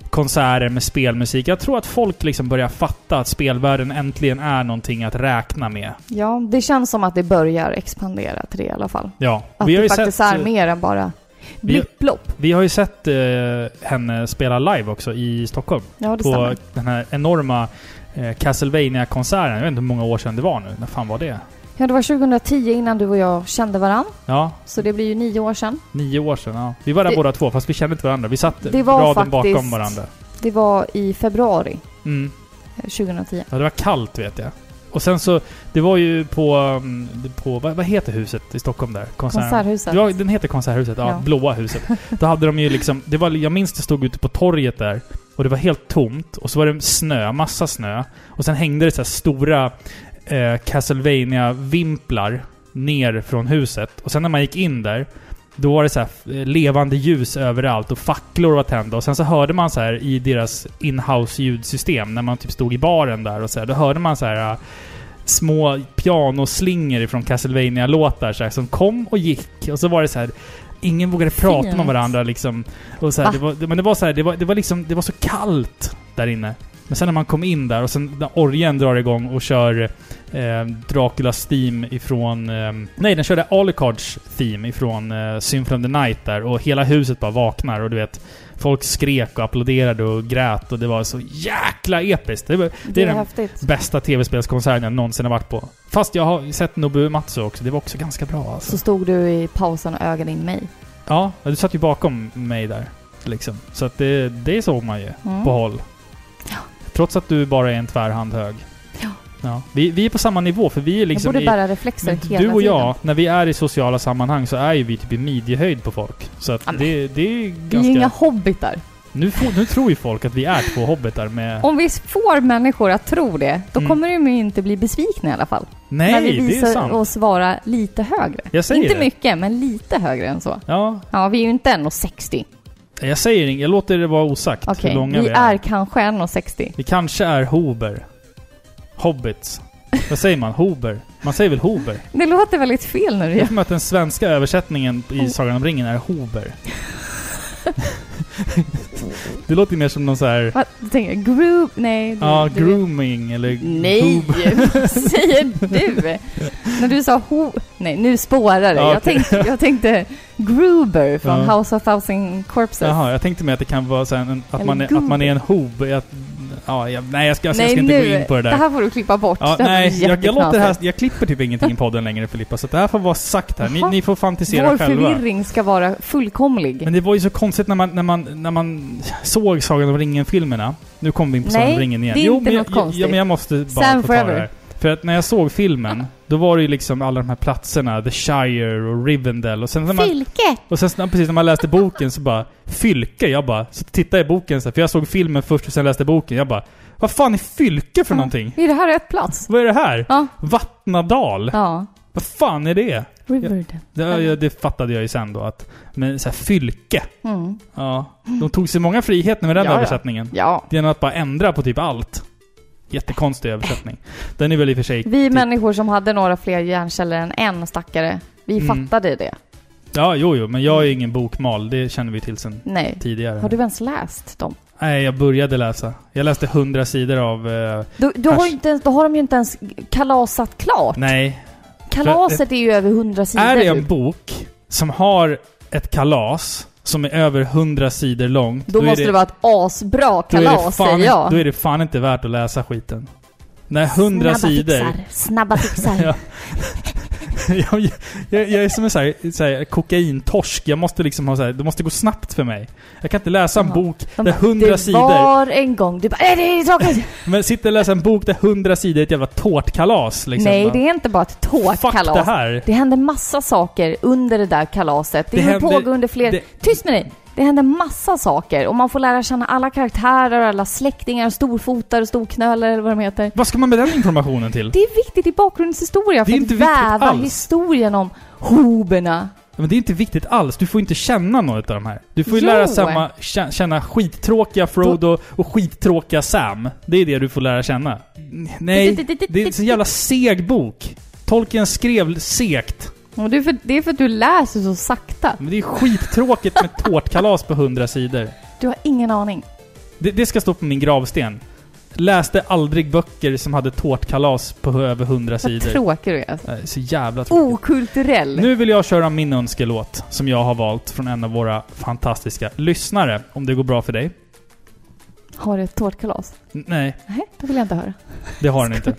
konserter med spelmusik. Jag tror att folk liksom börjar fatta att spelvärlden äntligen är någonting att räkna med. Ja, det känns som att det börjar expandera till det i alla fall. Ja. Att vi det ju faktiskt sett, är mer än bara blipplopp. Vi har ju sett eh, henne spela live också i Stockholm. Ja, det på stämmer. den här enorma eh, Castlevania-konserten. Jag vet inte hur många år sedan det var nu. När fan var det? Ja, det var 2010 innan du och jag kände varann. Ja, Så det blir ju nio år sedan. nio år sedan. Ja. Vi var där Det- båda två, fast vi kände inte varandra. Vi satt Det var raden bakom faktiskt- varandra. Det var i februari Mm. eh, 2010. Ja, det var kallt vet jag. Och sen så, det var ju på... mm, på vad, vad heter huset i Stockholm där? Konsert- Konserthuset. Ja, den heter Konserthuset. Ja, Ja. blåa huset. Då hade de ju liksom... Det var, jag minns det stod ute på torget där. Och det var helt tomt. Och så var det snö, massa snö. Och sen hängde det så stora eh, Castlevania-vimplar ner från huset. Och sen när man gick in där, då var det så här eh, levande ljus överallt och facklor var tända. Och sen så hörde man så här i deras in-house ljudsystem, när man typ stod i baren där och så här, då hörde man så här eh, små pianoslingor ifrån Castlevania-låtar så här, som kom och gick. Och så var det så här Ingen vågade prata med varandra liksom. Och så här, det var, men det var så här, det var, det var liksom, det var så kallt där inne. Men sen när man kom in där och sen när orgen drar igång och kör eh, Draculas theme ifrån... Eh, nej, den körde Alucards theme ifrån eh, Symphony of the Night där och hela huset bara vaknar och du vet Folk skrek och applåderade och grät och det var så jäkla episkt. Det, var, Det är den häftigt. bästa tv-spelskonserten jag någonsin har varit på. Fast jag har sett Nobu Matsu också. Det var också ganska bra alltså. Så stod du i pausen och ögade in mig. Ja, du satt ju bakom mig där. Liksom. Så att det, det såg man ju Mm. på håll. Ja. Trots att du bara är en tvärhand hög. Ja. Ja. Vi, vi är på samma nivå, för vi är liksom... jag borde i, bära reflexer hela du och jag, tiden. när vi är i sociala sammanhang så är ju vi typ i midjehöjd på folk. Så att Ja, men- det, det är ju Vi är ganska... inga hobbitar. Nu, får, nu tror ju folk att vi är två hobbitar med... Om vi får människor att tro det, då Mm. kommer de ju inte bli besvikna i alla fall. när Nej, vi det är visar sant. oss vara lite högre. Jag säger Inte det. mycket, men lite högre än så. Ja, Ja, vi är ju inte 1,60. jag säger inget. Jag låter det vara osagt Okej, hur långa vi vi är kanske 1,60. Vi kanske är hober. Hobbits. Vad säger man? Hober? Man säger väl hober? Det låter väldigt fel nu. Jag tror att den svenska översättningen i Sagan om ringen är hober. det låter mer som någon så här... Vad du tänker? Group? Nej. Du, Ja, du, grooming eller... Nej! hober. Vad säger du? När du sa ho... Nej, nu spårar det. Ja, jag, tänkte, jag tänkte Gruber från Ja. House of Thousand Corpses. Jaha, jag tänkte mig att det kan vara så här, en, att, Eller man är, att man är en hob. Jag, ja, jag, nej, jag ska, jag ska nej, inte nu. gå in på det där. Det här får du klippa bort. Ja, det nej, jag, jag, låter det här, jag klipper typ ingenting i podden längre Filippa, så det här får vara sagt här. Ni, ni får fantisera Vår själva. förvirring ska vara fullkomlig. Men det var ju så konstigt när man, när man, när man såg Sagan om ringen-filmerna. Nu kommer vi in på Sagan Nej, om ringen igen. det är inte men något jag, konstigt. Ja, men jag måste bara Sam få ta det forever. här. För att när jag såg filmen, då var det ju liksom alla de här platserna. The Shire och Rivendell. Och sen när man, Fylke! och sen precis när man läste boken så bara... Fylke? Jag bara... Så tittade jag i boken så här, för jag såg filmen först och sen läste boken. Jag bara... Vad fan är Fylke för Ja. någonting? Är det här rätt plats? Vad är det här? Ja. Vattnadal? Ja. Vad fan är det? Riverdale. Det, ja, det fattade jag ju sen då att... Men så här, Fylke? Mm. Ja. De tog sig många friheter med den Ja, ja. översättningen. Ja. Genom att bara ändra på typ allt. Jättekonstig översättning. Den är väl i och för sig... Vi typ, människor som hade några fler hjärnceller än en stackare, vi Mm. fattade det. Ja, jo, jo. Men jag är ingen bokmal. Det känner vi till sen Nej. tidigare. Har du ens läst dem? Nej, jag började läsa. Jag läste hundra sidor av... Eh, Du, du har inte ens, då har de ju inte ens kalasat klart. nej. Kalaset är ju över hundra sidor. Är det en bok som har ett kalas som är över hundra sidor långt... Då, är måste det, vara ett asbra då är det kalas, fan, säger jag. Då är det fan inte värt att läsa skiten. Nej, hundra sidor. Fixar. Snabba fixar. Ja. jag, jag, jag är som en sån här, så här, kokaintorsk. Jag måste liksom ha så här, det måste gå snabbt för mig. Jag kan inte läsa en Jaha. bok där hundra det sidor... var en gång. Du bara äh, det är tråkigt. Men sitter och läser en bok där hundra sidor är ett jävla tårtkalas liksom. Nej, det är inte bara ett Fuck det tårtkalas. här! Det händer massa saker under det där kalaset. Det, Det det händer- pågår under fler... det- Tyst med dig! Det händer massa saker och man får lära känna alla karaktärer, alla släktingar, storfotar storknölar eller vad de heter. Vad ska man med den informationen till? Det är viktigt i bakgrundshistoria för att väva alls. historien om hoberna. Men det är inte viktigt alls. Du får inte känna något av de här. Du får ju Jo. lära samma, kä- känna skittråkiga Frodo och skittråkiga Sam. Det är det du får lära känna. Nej, det är en jävla seg bok. Tolkien skrev segt. Och det, är för, det är för att du läser så sakta. Men det är skittråkigt med tårtkalas på hundra sidor. Du har ingen aning. Det, det ska stå på min gravsten. Läste aldrig böcker som hade tårtkalas på över hundra Vad sidor. tråkig du är. Nej, Så jävla tråkigt. Okulturell. Nu vill jag köra min önskelåt som jag har valt från en av våra fantastiska lyssnare. Om det går bra för dig? Har du ett tårtkalas? N- Nej, Nej, det vill jag inte höra. det har den inte.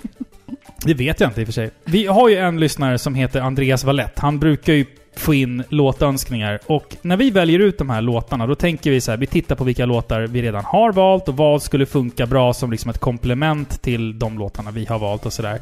Det vet jag inte i och för sig. Vi har ju en lyssnare som heter Andreas Valett. Han brukar ju få in låtönskningar. Och när vi väljer ut de här låtarna, då tänker vi så här, vi tittar på vilka låtar vi redan har valt och vad skulle funka bra som liksom ett komplement till de låtarna vi har valt och sådär.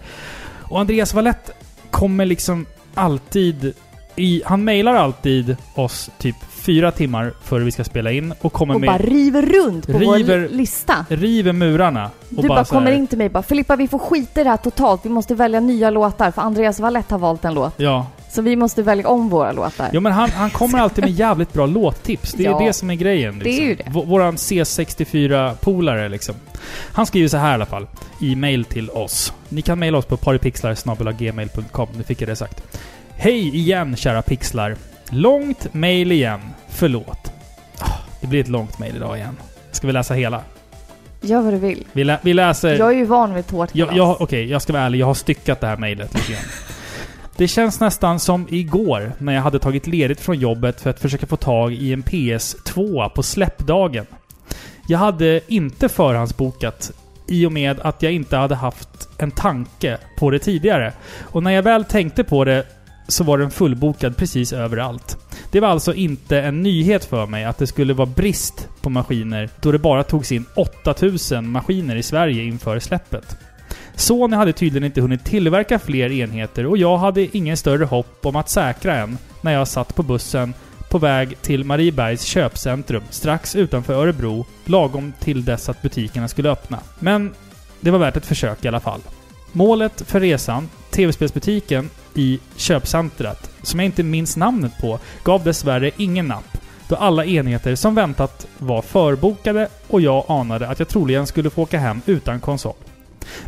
Och Andreas Valett kommer liksom alltid i... Han mejlar alltid oss typ fyra timmar före vi ska spela in och kommer Och med... bara river runt på River- vår lista. river murarna. Du bara, här- kommer in till mig och bara Filippa vi får skita i det här totalt. Vi måste välja nya låtar för Andreas Valett har valt en låt. Ja, Så vi måste välja om våra låtar. Ja men han, han kommer alltid med jävligt bra låttips. Det är Ja. det som är grejen. Det är ju det. V- Våran C64-polare liksom. Han skriver så här i alla fall. I mail till oss. Ni kan mejla oss på paripixlar.gmail.com. Nu fick jag det sagt. Hej igen kära pixlar. Långt mail igen. Förlåt. Ah, Det blir ett långt mail idag igen. Ska vi läsa hela? Gör vad du vill. Vi, lä vi läser... Jag är ju van vid tårtkalas. Okej, jag ska vara ärlig. Jag har styckat det här mejlet lite grann. Det känns nästan som igår när jag hade tagit ledigt från jobbet för att försöka få tag i en PS2 på släppdagen. Jag hade inte förhandsbokat i och med att jag inte hade haft en tanke på det tidigare. Och när jag väl tänkte på det så var den fullbokad precis överallt. Det var alltså inte en nyhet för mig att det skulle vara brist på maskiner då det bara togs in 8000 maskiner i Sverige inför släppet. Sony hade tydligen inte hunnit tillverka fler enheter och jag hade ingen större hopp om att säkra en när jag satt på bussen på väg till Mariebergs köpcentrum strax utanför Örebro lagom till dess att butikerna skulle öppna. Men det var värt ett försök i alla fall. Målet för resan, tv-spelsbutiken i köpcentret, som jag inte minns namnet på, gav dessvärre ingen napp då alla enheter som väntat var förbokade och jag anade att jag troligen skulle få åka hem utan konsol.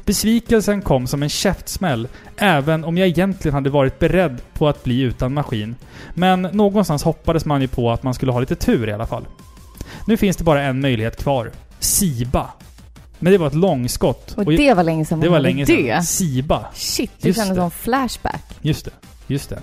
Besvikelsen kom som en käftsmäll, även om jag egentligen hade varit beredd på att bli utan maskin. Men någonstans hoppades man ju på att man skulle ha lite tur i alla fall. Nu finns det bara en möjlighet kvar. Siba. Men det var ett långskott. Och Och det var länge sedan det var länge det. sedan. Siba. Shit, det kändes det. som flashback. Just det. Just det.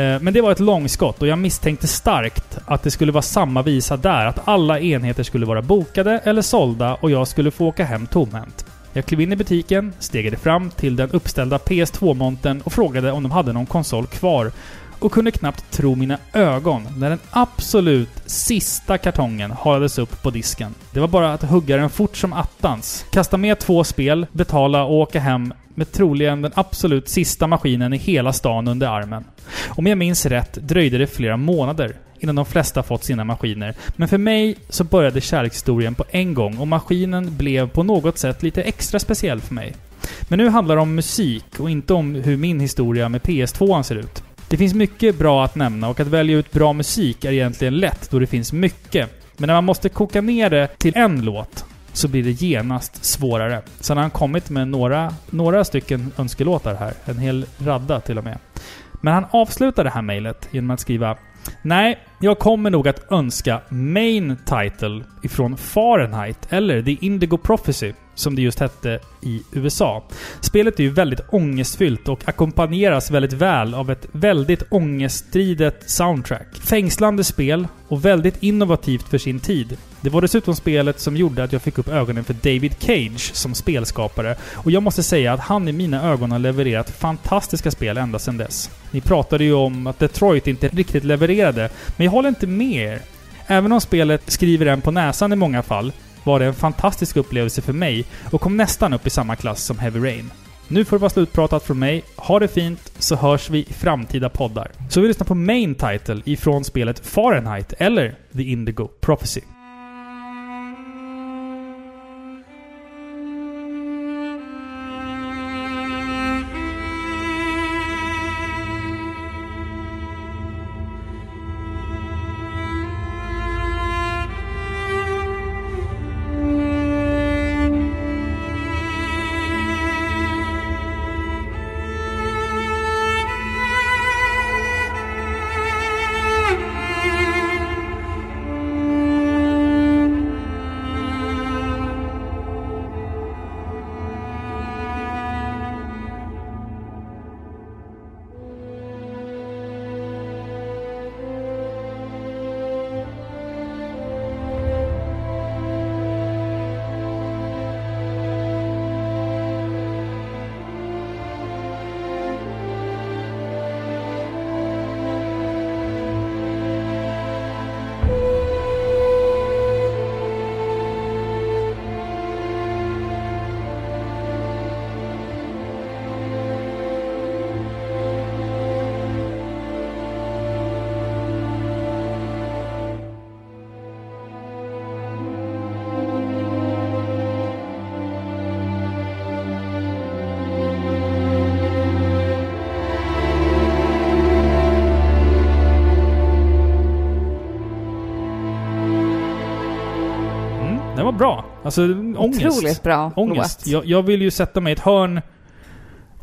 Eh, Men det var ett långskott och jag misstänkte starkt att det skulle vara samma visa där. Att alla enheter skulle vara bokade eller sålda och jag skulle få åka hem tomhänt. Jag klev in i butiken, stegade fram till den uppställda PS2-montern och frågade om de hade någon konsol kvar. Och kunde knappt tro mina ögon när den absolut sista kartongen halades upp på disken. Det var bara att hugga den fort som attans, kasta med två spel, betala och åka hem med troligen den absolut sista maskinen i hela stan under armen. Om jag minns rätt dröjde det flera månader innan de flesta fått sina maskiner. Men för mig så började kärlekshistorien på en gång och maskinen blev på något sätt lite extra speciell för mig. Men nu handlar det om musik och inte om hur min historia med PS2 ser ut. Det finns mycket bra att nämna och att välja ut bra musik är egentligen lätt då det finns mycket. Men när man måste koka ner det till en låt så blir det genast svårare. Sen har han kommit med några, några stycken önskelåtar här. En hel radda till och med. Men han avslutar det här mejlet genom att skriva Nej, jag kommer nog att önska Main Title ifrån Fahrenheit eller The Indigo Prophecy som det just hette i USA. Spelet är ju väldigt ångestfyllt och ackompanjeras väldigt väl av ett väldigt ångeststridet soundtrack. Fängslande spel och väldigt innovativt för sin tid. Det var dessutom spelet som gjorde att jag fick upp ögonen för David Cage som spelskapare. Och jag måste säga att han i mina ögon har levererat fantastiska spel ända sedan dess. Ni pratade ju om att Detroit inte riktigt levererade, men jag håller inte med er. Även om spelet skriver en på näsan i många fall, var det en fantastisk upplevelse för mig och kom nästan upp i samma klass som Heavy Rain. Nu får det vara slutpratat från mig. Ha det fint, så hörs vi i framtida poddar. Så vi lyssnar på Main Title ifrån spelet Fahrenheit, eller The Indigo Prophecy. Var bra. Alltså, ångest. Otroligt bra Ångest. Jag, jag vill ju sätta mig i ett hörn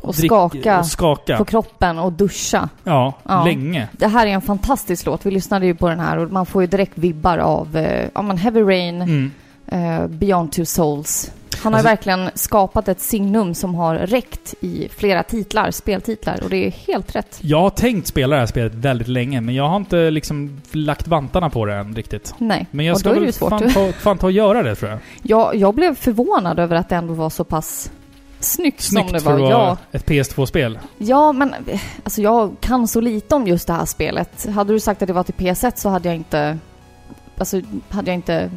Och drick- skaka och skaka. på kroppen och duscha. Ja, Ja. länge. Det här är en fantastisk låt. Vi lyssnade ju på den här och man får ju direkt vibbar av eh, ja, men Heavy Rain, Mm. eh, Beyond Two Souls. Han har Alltså- verkligen skapat ett signum som har räckt i flera titlar, speltitlar och det är helt rätt. Jag har tänkt spela det här spelet väldigt länge, men jag har inte liksom lagt vantarna på det än riktigt. Nej, Men jag och ska då är det ju svårt. fan ta, fan ta och göra det tror jag. Jag, jag blev förvånad över att det ändå var så pass snyggt, Snyggt som det för var. att vara Ja, ett PS2-spel. ja, men alltså jag kan så lite om just det här spelet. Hade du sagt att det var till PS1 så hade jag inte... Alltså, hade jag inte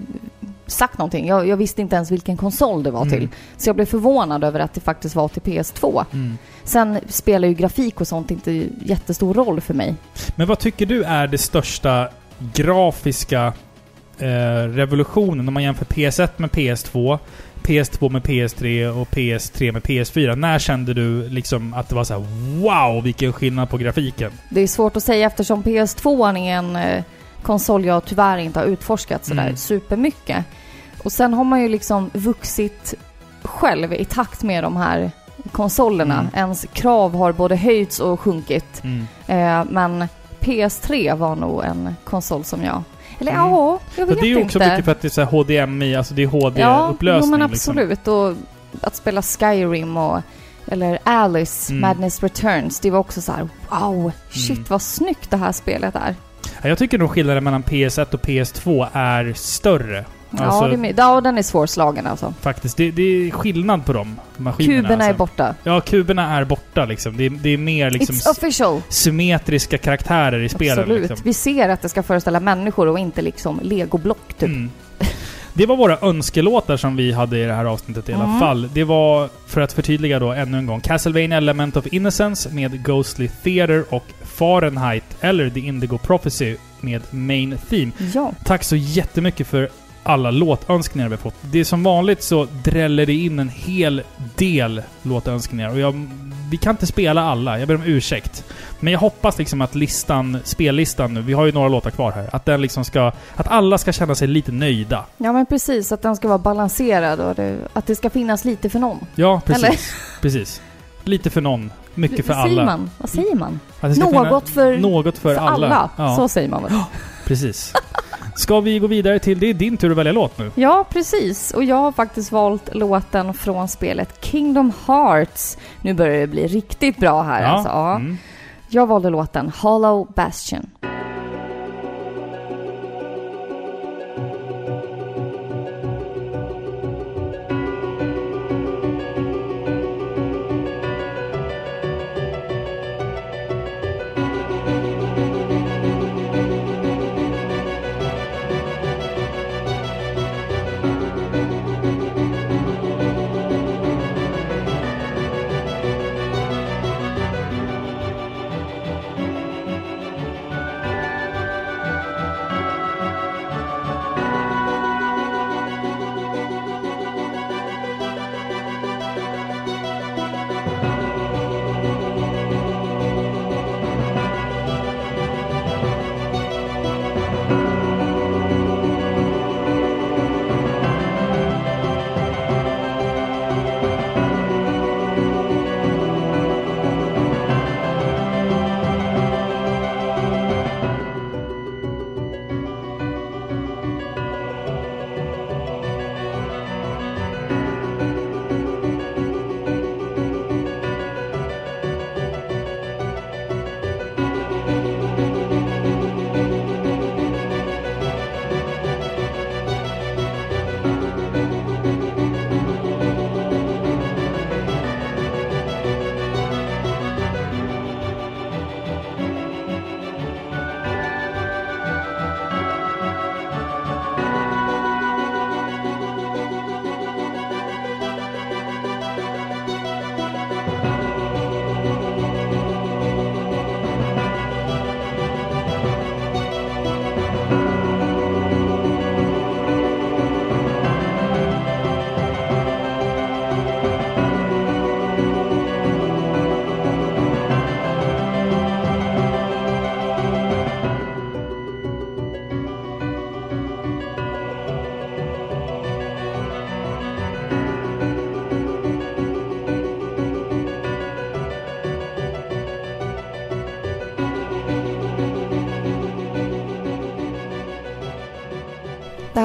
sagt någonting. Jag, jag visste inte ens vilken konsol det var Mm. till. Så jag blev förvånad över att det faktiskt var till PS2. Mm. Sen spelar ju grafik och sånt inte jättestor roll för mig. Men vad tycker du är det största grafiska eh, revolutionen om man jämför PS1 med PS2, PS2 med PS3 och PS3 med PS4? När kände du liksom att det var så här: wow vilken skillnad på grafiken? Det är svårt att säga eftersom PS2 är en eh, konsol jag tyvärr inte har utforskat sådär Mm. supermycket. Och sen har man ju liksom vuxit själv i takt med de här konsolerna. Mm. Ens krav har både höjts och sjunkit. Mm. Eh, men PS3 var nog en konsol som jag... Eller Mm. ja, jag vet det är ju också inte. mycket för att det är så HDMI, alltså det är Ja, HD-upplösning. jo, men liksom. absolut. Och att spela Skyrim och eller Alice, Mm. Madness Returns. Det var också så här: wow, shit Mm. vad snyggt det här spelet är. Ja, Jag tycker nog skillnaden mellan PS1 och PS2 är större. Alltså, ja, det är, my- ja, den är svårslagen alltså. Faktiskt. Det, det är skillnad på de maskinerna. Kuberna är alltså. borta. Ja, kuberna är borta liksom. Det är, det är mer liksom It's official. symmetriska karaktärer i spelen. Absolut. Liksom. Vi ser att det ska föreställa människor och inte liksom legoblock typ. Mm. Det var våra önskelåtar som vi hade i det här avsnittet i alla Mm. fall. Det var, för att förtydliga då ännu en gång, Castlevania Element of Innocence med Ghostly Theater och Fahrenheit, eller The Indigo Prophecy med Main Theme. Ja. Tack så jättemycket för alla låtönskningar vi har fått. Det är som vanligt så dräller det in en hel del låtönskningar och jag, vi kan inte spela alla, jag ber om ursäkt. Men jag hoppas liksom att listan, spellistan nu, vi har ju några låtar kvar här, att den liksom ska... Att alla ska känna sig lite nöjda. ja, men precis. Att den ska vara balanserad och det, att det ska finnas lite för någon. Ja, precis. Eller? Precis. Lite för någon, mycket för säger alla. man? Vad säger man? Något finna- för, Något för, för alla. alla. Ja, Så säger man väl? precis. Ska vi gå vidare till, det är din tur att välja låt nu. Ja, precis. Och jag har faktiskt valt låten från spelet Kingdom Hearts. Nu börjar det bli riktigt bra här alltså. Ja. Mm. Jag valde låten Hollow Bastion.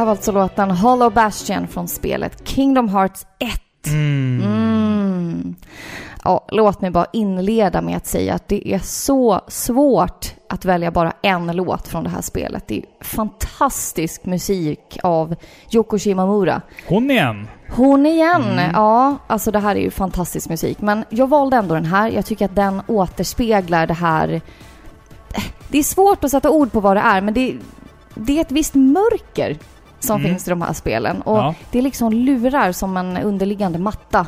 Var alltså låten Hollow Bastion från spelet Kingdom Hearts 1. Mm. Mm. Ja, låt mig bara inleda med att säga att det är så svårt att välja bara en låt från det här spelet. Det är fantastisk musik av Yoko Shimamura. Hon igen. Hon igen! Ja, alltså det här är ju fantastisk musik. Men jag valde ändå den här. Jag tycker att den återspeglar det här... Det är svårt att sätta ord på vad det är, men det, det är ett visst mörker som Mm. finns i de här spelen. Och Ja. det är liksom lurar som en underliggande matta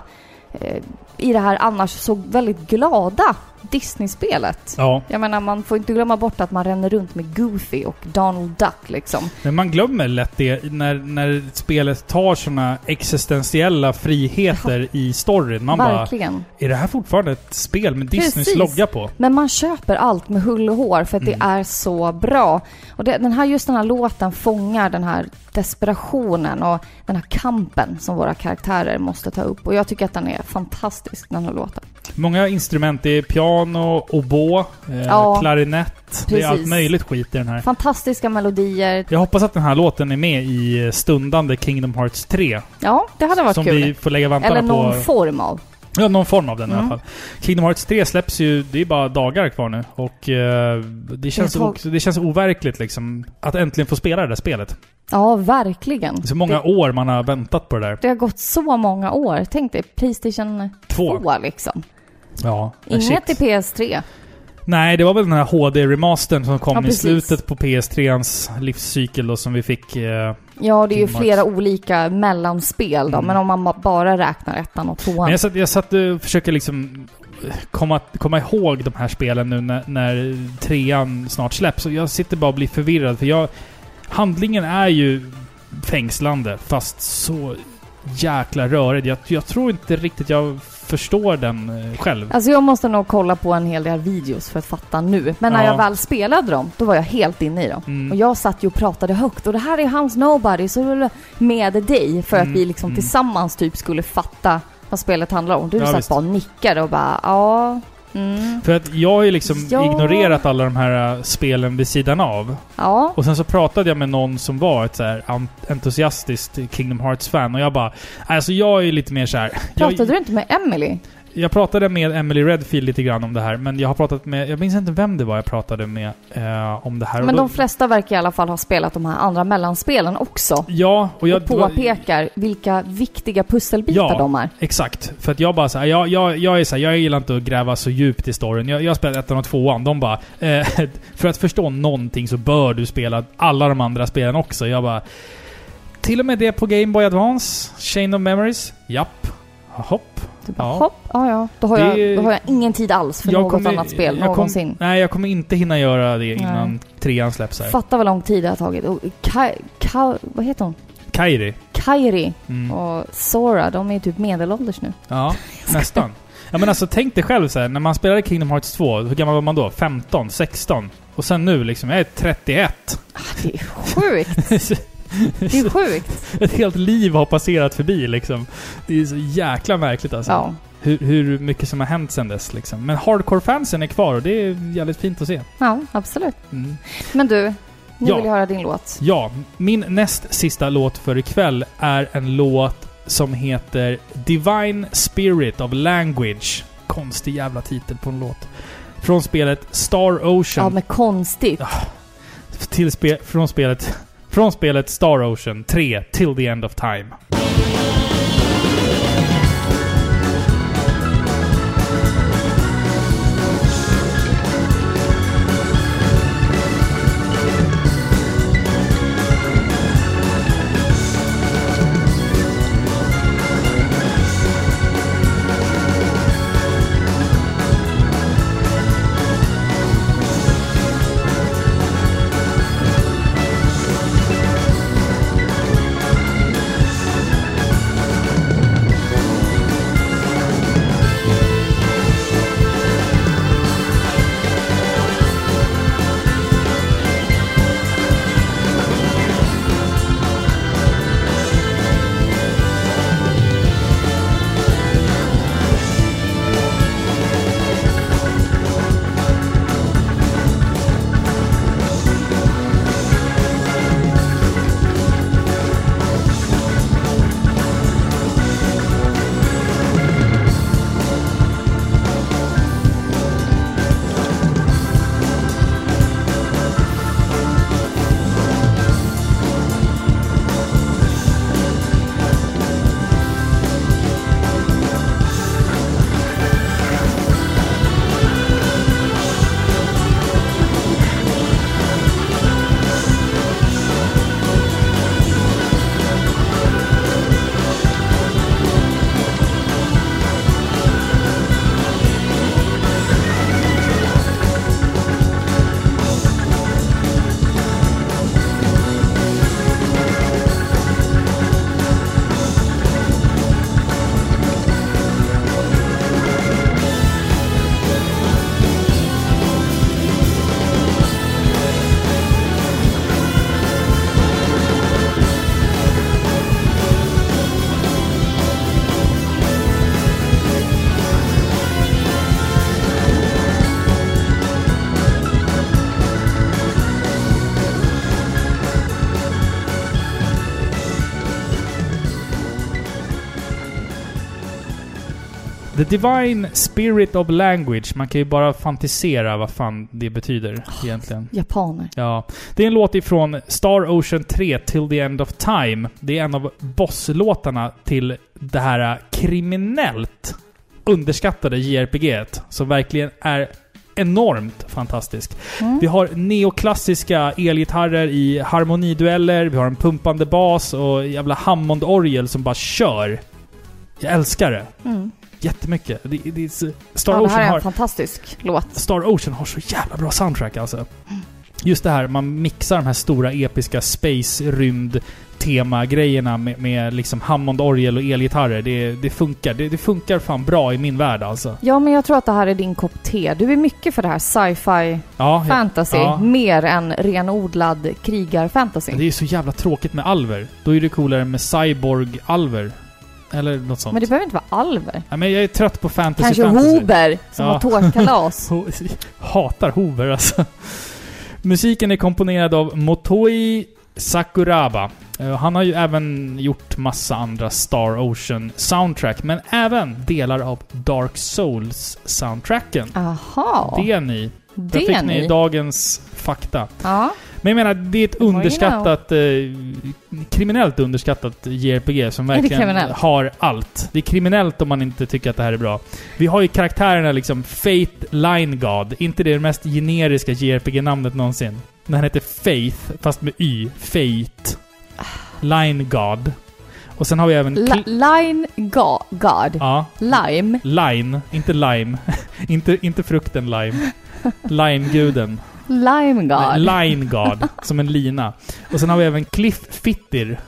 eh, i det här annars så väldigt glada Disney-spelet. Ja, Jag menar, man får inte glömma bort att man ränner runt med Goofy och Donald Duck liksom. men man glömmer lätt det när, när spelet tar såna existentiella friheter i storyn. Man bara, Verkligen. är det här fortfarande ett spel med Disneys Precis. logga på? Men man köper allt med hull och hår för att Mm. det är så bra. Och det, den här, just den här låten fångar den här desperationen och den här kampen som våra karaktärer måste ta upp. Och jag tycker att den är fantastisk, den här låten. Många instrument. Det är piano, oboe, eh, Ja, klarinett. Det är allt precis. möjligt skit i den här. Fantastiska melodier. Jag hoppas att den här låten är med i stundande Kingdom Hearts 3. Ja, det hade varit som kul. vi får lägga vantarna Eller någon på. form av. Ja, någon form av den i Mm. alla fall. Kingdom Hearts 3 släpps ju, det är bara dagar kvar nu. Och eh, det, känns tag- också, det känns overkligt liksom. Att äntligen få spela det där spelet. Ja, verkligen. Så många det, år man har väntat på det där. det har gått så många år. Tänk dig, Playstation Två. 2 liksom. Ja, Inget shit. till PS3. Nej, det var väl den här HD-remastern som kom Ja, i slutet på PS3ans livscykel då som vi fick... Eh, Ja, det är ju flera olika mellanspel då, Mm. men om man ba- bara räknar ettan och tvåan. Men jag satt, jag satt och försöker liksom komma, komma ihåg de här spelen nu när, när trean snart släpps. Och jag sitter bara och blir förvirrad för jag... Handlingen är ju fängslande fast så jäkla rörig. Jag, jag tror inte riktigt jag förstår den eh, själv. Alltså jag måste nog kolla på en hel del videos för att fatta nu. Men när Ja. jag väl spelade dem, då var jag helt inne i dem. Mm. Och jag satt ju och pratade högt och det här är hans Nobody, så med dig för att Mm, vi liksom mm. tillsammans typ skulle fatta vad spelet handlar om. Du Ja, satt visst. bara och nickade och bara ja, Mm. För att jag har ju liksom Ja. ignorerat alla de här äh, spelen vid sidan av. Ja. Och sen så pratade jag med någon som var ett så här entusiastiskt Kingdom Hearts-fan och jag bara... Alltså jag är ju lite mer så här. Pratade jag, du inte med Emily? Jag pratade med Emily Redfield lite grann om det här, men jag har pratat med... Jag minns inte vem det var jag pratade med eh, om det här. Men då- de flesta verkar i alla fall ha spelat de här andra mellanspelen också. Ja, och jag... och påpekar vilka viktiga pusselbitar Ja. de är. Exakt. För att jag bara såhär, jag, jag, jag är såhär, jag gillar inte att gräva så djupt i storyn. Jag, jag spelar ettan och tvåan. De bara, eh, för att förstå någonting så bör du spela alla de andra spelen också. Jag bara, till och med det på Game Boy Advance, Chain of Memories, japp. Hopp. Du bara, Ja. hopp, ja ja. Då har, Det- jag, då har jag ingen tid alls för något kommer- annat spel jag kom- någonsin. Nej, jag kommer inte hinna göra det innan trean släpps här. Fatta vad lång tid det har tagit. Och Ka, Ka, vad heter hon? Kairi. Kairi Mm. och Sora, de är ju typ medelålders nu. Ja, nästan. Ja men alltså tänk dig själv så här, när man spelade Kingdom Hearts 2, hur gammal var man då? 15? 16? Och sen nu liksom, jag är 31. Ah, Det är sjukt. Det är sjukt. Ett helt liv har passerat förbi liksom. Det är så jäkla märkligt alltså. Ja. Hur, hur mycket som har hänt sen dess liksom. Men hardcore-fansen är kvar och det är jävligt fint att se. ja, absolut. Mm. Men du, nu Ja. vill jag höra din låt. Ja, min näst sista låt för ikväll är en låt som heter Divine Spirit of Language. Konstig jävla titel på en låt. Från spelet Star Ocean. Ja, men konstigt. till spe, från spelet från spelet Star Ocean 3 Till the End of Time. Divine Spirit of Language. Man kan ju bara fantisera vad fan det betyder egentligen. Japaner. Ja. Det är en låt ifrån Star Ocean 3 Till the End of Time. Det är en av bosslåtarna till det här kriminellt underskattade JRPG som verkligen är enormt fantastisk. Mm. Vi har neoklassiska elgitarrer i harmonidueller, vi har en pumpande bas och jävla Hammond-orgel som bara kör. Jag älskar det. Mm. Jättemycket. Det, det, är Star, Ja, det här Ocean är har, en fantastisk låt. Star Ocean har så jävla bra soundtrack alltså. Just det här, man mixar de här stora episka space-rymd tema-grejerna med, med liksom Hammond-orgel och elgitarrer. Det, det funkar. Det, det funkar fan bra i min värld alltså. Ja, men jag tror att det här är din kopp te. Du är mycket för det här sci-fi Ja, fantasy, ja. mer än renodlad krigar-fantasy. Det är ju så jävla tråkigt med alver. Då är det coolare med cyborg-alver. Eller något sånt. Men det behöver inte vara alver. Ja, men jag är trött på fantasy Kanske fantasy. Hober som Ja. har tårtkalas. Hatar Hoover alltså. Musiken är komponerad av Motoi Sakuraba. Eh, Han har ju även gjort massa andra Star Ocean soundtrack, men även delar av Dark Souls-soundtracken. Aha. Det är ni. Där det fick är ni ni. dagens fakta. Ja. Men jag menar, det är ett underskattat... Eh, kriminellt underskattat JRPG som verkligen har allt. Det är kriminellt om man inte tycker att det här är bra. Vi har ju karaktärerna liksom Faith Line God. inte det mest generiska JRPG-namnet någonsin. Den här heter Faith, fast med Y. Fate. Line God. Och sen har vi även... Cl- Line ga- God. ja. Lime. Line, inte lime. inte, inte frukten lime. Line-guden. Lime God. Line God, som en lina. Och sen har vi även Cliff Fittir.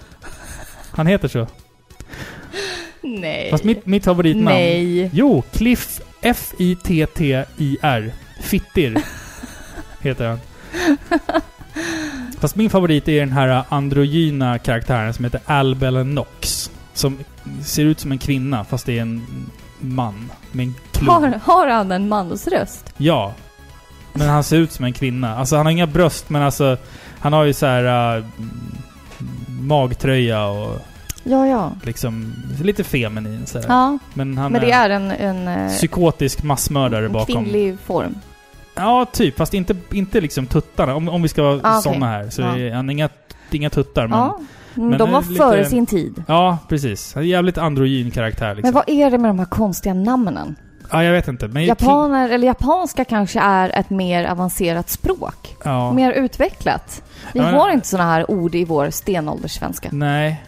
Han heter så. Nej. Fast mitt, mitt favoritnamn... Nej. Jo, Cliff F-I-T-T-I-R. Fittir. heter han. Fast min favorit är den här androgyna karaktären som heter Albel Nox. Som ser ut som en kvinna, fast det är en man. Med en klubb. Har, har han en mansröst? Ja. Men han ser ut som en kvinna. Alltså han har inga bröst, men alltså... Han har ju så här äh, magtröja och Ja, ja. liksom lite feminin sådär. Ja, Men han men det är en, en, eh, psykotisk massmördare en bakom. kvinnlig form. Ja, typ. Fast inte, inte liksom tuttarna. Om, om vi ska vara Ah, okej. såna här. Så Ja. är han inga, inga tuttar, men... Ja. Ja. men de var är lite- före sin tid. precis. Han är en jävligt androgyn karaktär liksom. Men vad är det med de här konstiga namnen? Ja, jag vet inte. Men Japaner, eller japanska kanske är ett mer avancerat språk. Ja. Mer utvecklat. Vi Ja, men- har inte såna här ord i vår stenålderssvenska. Nej.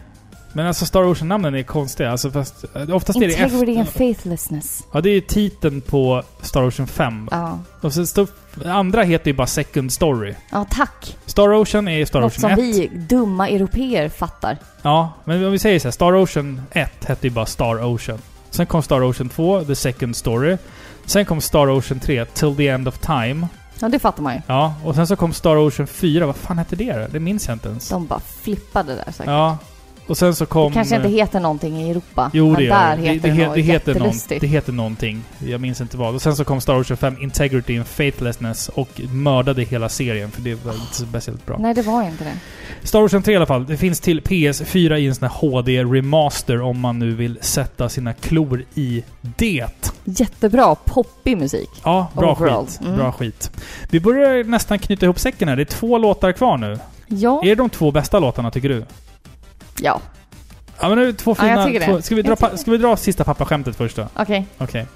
Men alltså Star Ocean-namnen är konstiga. Alltså fast... Oftast är det Integrity and efter... faithlessness. Ja, det är titeln på Star Ocean 5. Ja. Och så står... Andra heter ju bara Second Story. Ja, tack. Star Ocean är Star Något Ocean som 1. vi dumma europeer fattar. Ja, men om vi säger så här. Star Ocean 1 hette ju bara Star Ocean. Sen kom Star Ocean 2, The Second Story. Sen kom Star Ocean 3, Till the End of Time. Ja, det fattar man ju. Ja, och sen så kom Star Ocean 4. Vad fan hette det då? Det minns jag inte ens. De bara flippade där säkert. Ja. Och sen så kom... Det kanske inte heter någonting i Europa. Jo, men det där det. heter det, det, något det, heter någon, det heter någonting. Jag minns inte vad. Och sen så kom Star Ocean 5, Integrity and Faithlessness och mördade hela serien för det var inte speciellt bra. Nej, det var inte det. Star Ocean 3 i alla fall. Det finns till PS4 i en sån här HD-remaster om man nu vill sätta sina klor i det. Jättebra poppig musik. Ja, bra Overall. skit. Mm. Bra skit. Vi börjar nästan knyta ihop säcken här. Det är två låtar kvar nu. Ja. Är det de två bästa låtarna tycker du? Ja. Ja men nu två Ja, jag fina... det. två, ska, vi dra, Jag ska vi dra sista pappaskämtet först då? Okej. Okej.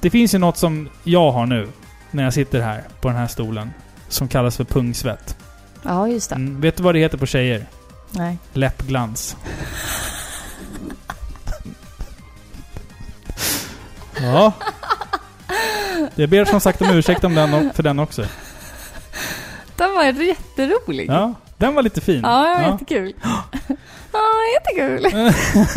Det finns ju något som jag har nu, när jag sitter här på den här stolen, som kallas för pungsvett. Ja, just det. Mm, vet du vad det heter på tjejer? Nej. Läppglans. ja. Jag ber som sagt om ursäkt om den, för den också. Den var jätterolig. Ja, den var lite fin. Ja, Ja. jättekul. Ja, jättekul.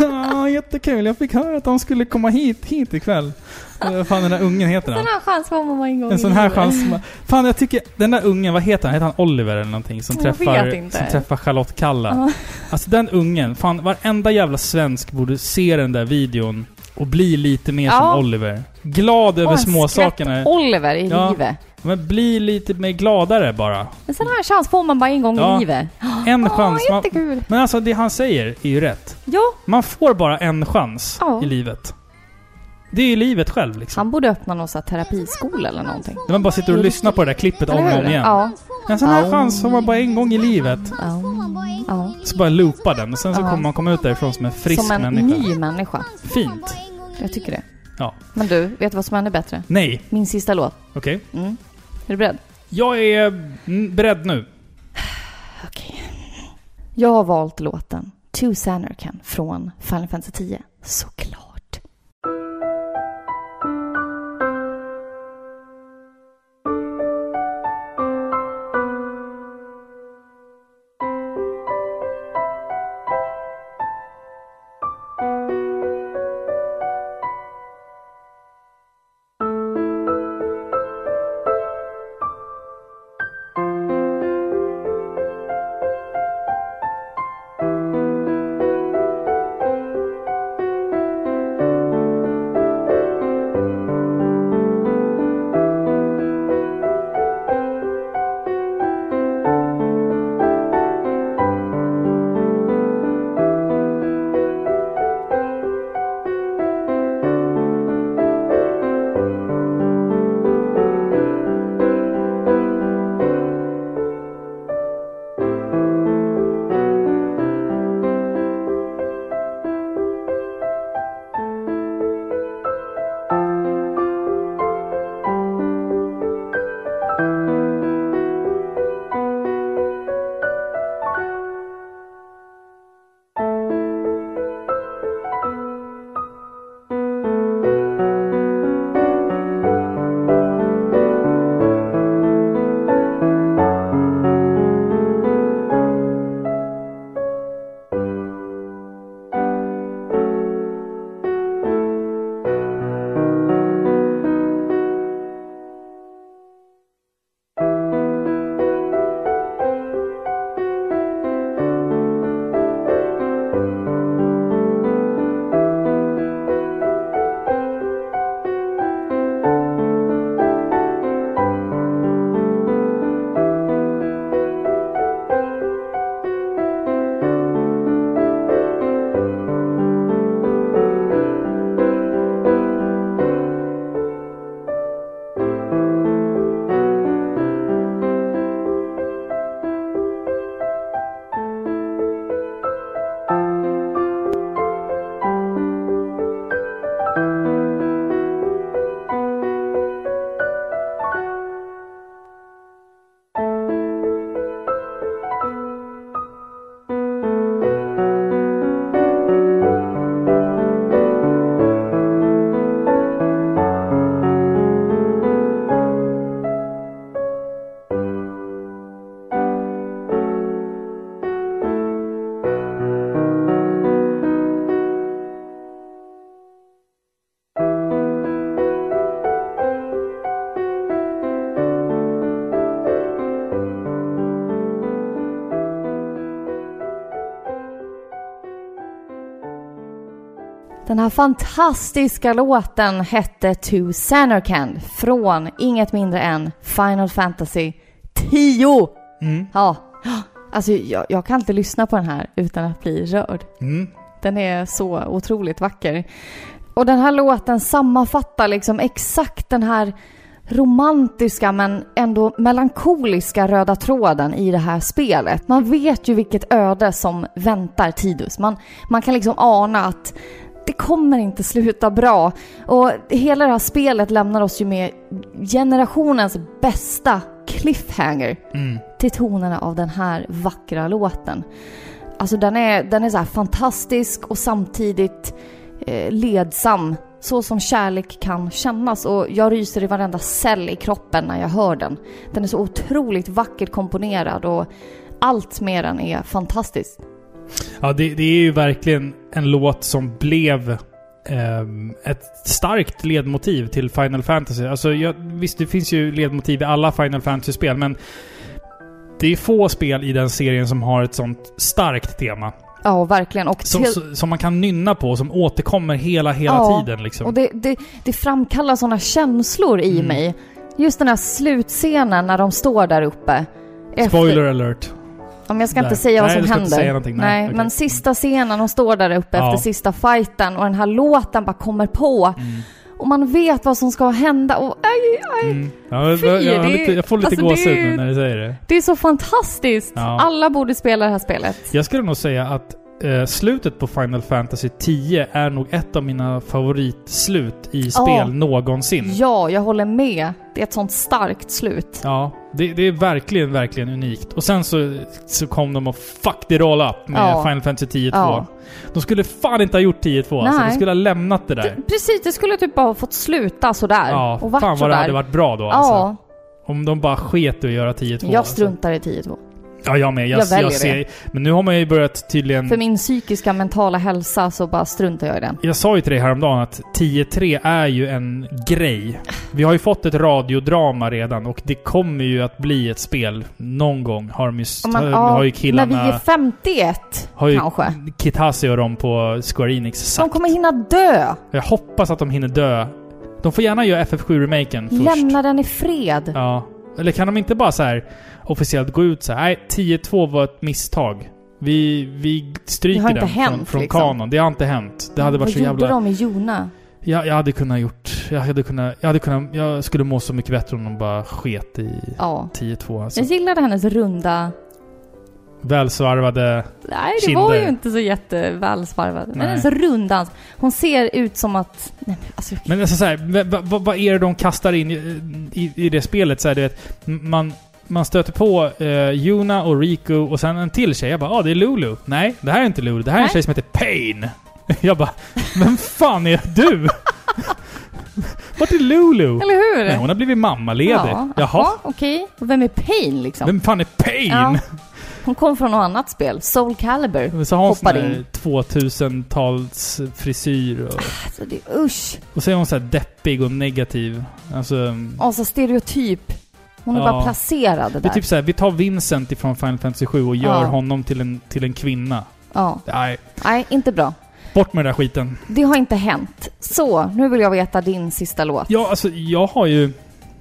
ja, jättekul. Jag fick höra att de skulle komma hit, hit ikväll. Vad fan den där ungen heter En han? sån här chans får man en gång En sån här chans. Fan, jag tycker... Den där ungen, vad heter han? Heter han Oliver eller någonting? Som, Jag träffar, som träffar Charlotte Kalla. Ja. Alltså den ungen, fan varenda jävla svensk borde se den där videon och bli lite mer Ja. som Oliver. Glad över en småsakerna. Oliver i Ja. livet. Men bli lite mer gladare bara. En sån här chans får man bara en gång Ja. i livet. En Ja, chans. Man, jättekul. men alltså det han säger är ju rätt. Ja, Man får bara en chans Ja. i livet. Det är ju livet själv liksom. han borde öppna någon sån här terapiskola eller någonting. När man bara sitter och lyssnar på det där klippet om och om igen. Ja. En sån här Ja. chans får man bara en gång i livet. Så bara loopa den och sen så kommer man komma ut därifrån som en frisk Som en människa. ny människa. Fint. Jag tycker det. Ja. Men du, vet du vad som är ännu bättre? Nej. Min sista låt. Okej. Mm. Är du beredd? Jag är mm, beredd nu. Okej. Jag har valt låten To Sanarkand från Final Fantasy 10. Såklart. Den här fantastiska låten hette To Samarkand från inget mindre än Final Fantasy 10. Mm. Ja, alltså jag, jag kan inte lyssna på den här utan att bli rörd. Mm. Den är så otroligt vacker. Och den här låten sammanfattar liksom exakt den här romantiska men ändå melankoliska röda tråden i det här spelet. Man vet ju vilket öde som väntar Tidus. Man, man kan liksom ana att det kommer inte sluta bra. Och hela det här spelet lämnar oss ju med generationens bästa cliffhanger Mm. till tonerna av den här vackra låten. Alltså den är, den är så fantastisk och samtidigt eh, ledsam. Så som kärlek kan kännas och jag ryser i varenda cell i kroppen när jag hör den. Den är så otroligt vackert komponerad och allt med den är fantastiskt. Ja, det, det är ju verkligen en låt som blev ehm, ett starkt ledmotiv till Final Fantasy. Alltså, jag, visst, det finns ju ledmotiv i alla Final Fantasy-spel, men det är få spel i den serien som har ett sånt starkt tema. Ja, verkligen. Och, Som, som man kan nynna på, som återkommer hela, hela Ja, tiden liksom. och det, det, det framkallar sådana känslor i Mm. mig. Just den här slutscenen när de står där uppe. Efter- Spoiler alert. Men jag ska Där. inte säga vad Nej, som händer. Nej, Nej, okej. men sista scenen, de står där uppe Ja. efter sista fighten och den här låten bara kommer på. Mm. Och man vet vad som ska hända och aj, aj, Mm. Ja, Fy, jag, det- jag får lite alltså, gåshud nu när du säger det. det är så fantastiskt! Ja. Alla borde spela det här spelet. Jag skulle nog säga att eh, slutet på Final Fantasy 10 är nog ett av mina favoritslut i spel Ja. någonsin. Ja, jag håller med. Det är ett sånt starkt slut. Ja, det, det är verkligen, verkligen unikt. Och sen så, så kom de och fucked it all up med Ja. Final Fantasy 10 2. Ja. De skulle fan inte ha gjort 10 2 alltså. De skulle ha lämnat det där. Det, precis, det skulle typ bara ha fått sluta sådär. Ja, och varit fan vad det sådär. hade varit bra då alltså. Ja, Om de bara sket i att göra 10 2 jag struntar i 10-2. Ja, jag med. Jag, Jag väljer jag ser, Men nu har man ju börjat tydligen... För min psykiska mentala hälsa så bara struntar jag i den. Jag sa ju till dig häromdagen att 10-3 är ju en grej. Vi har ju fått ett radiodrama redan och det kommer ju att bli ett spel. Någon gång har de Ja, men, har, ja, har ju när killarna... vi är 51 har ju kanske. Kitase och de på Square Enix De sagt. kommer hinna dö. Jag hoppas att de hinner dö. De får gärna göra FF7-remaken först. Lämna den i fred. Ja. Eller kan de inte bara så här officiellt gå ut så här, nej 10-2 var ett misstag. Vi, vi stryker den från, hänt, från liksom. kanon. Det har inte hänt. Det hade varit Vad så gjorde jävla... de i Jona? Jag, jag hade kunnat gjort... Jag hade kunnat... Jag hade kunnat... Jag skulle må så mycket bättre om de bara sket i Ja. 10-2 alltså. Jag gillade hennes runda... Välsvarvade... Nej, det var Kinder. ju inte så jättevälsvarvad. Men hennes rundans. Hon ser ut som att... Nej, men alltså, Men alltså så här, vad, vad, vad är det de kastar in i, i, i det spelet? Så här, du vet, man, man stöter på eh, Yuna och Riku och sen en till tjej. Jag bara ah, det är Lulu. Nej, det här är inte Lulu. Det här är en Nej. tjej som heter Pain. Jag bara, vem fan är du? Vart är Lulu? Eller hur? Nej, hon har blivit mammaledig. Ja, Jaha. okej. Och vem är Pain liksom? Vem fan är Pain? Ja. Hon kom från något annat spel. Soul Calibur. Så har hon sån Hoppade här in. 2000-tals frisyr och, Alltså det usch. och så är hon så här deppig och negativ. Alltså... Och så stereotyp. Hon är Ja. bara placerad Det där. är typ såhär, vi tar Vincent ifrån Final Fantasy 7 och gör Ja. honom till en, till en kvinna. Ja. Nej, Nej, inte bra. bort med den där skiten. Det har inte hänt. Så, nu vill jag veta din sista låt. Ja, alltså jag har ju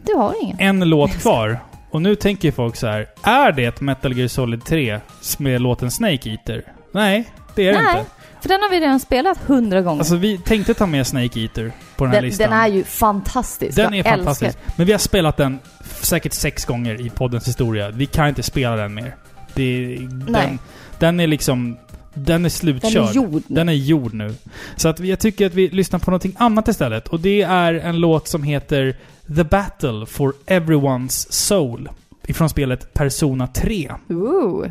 Du har ingen. en låt kvar. Och nu tänker folk så här: är det Metal Gear Solid 3 med låten Snake Eater? Nej, det är det Nej, inte. för den har vi redan spelat hundra gånger. Alltså vi tänkte ta med Snake Eater på den här den, listan. den är ju fantastisk. Den jag är fantastisk. Älskar. Men vi har spelat den säkert sex gånger i poddens historia. Vi kan inte spela den mer. Det, den, Nej. den är liksom... Den är Den slutkörd. är gjord. Den är gjord nu. Så att jag tycker att vi lyssnar på någonting annat istället. Och det är en låt som heter The Battle for Everyone's Soul. Ifrån spelet Persona 3. Ooh.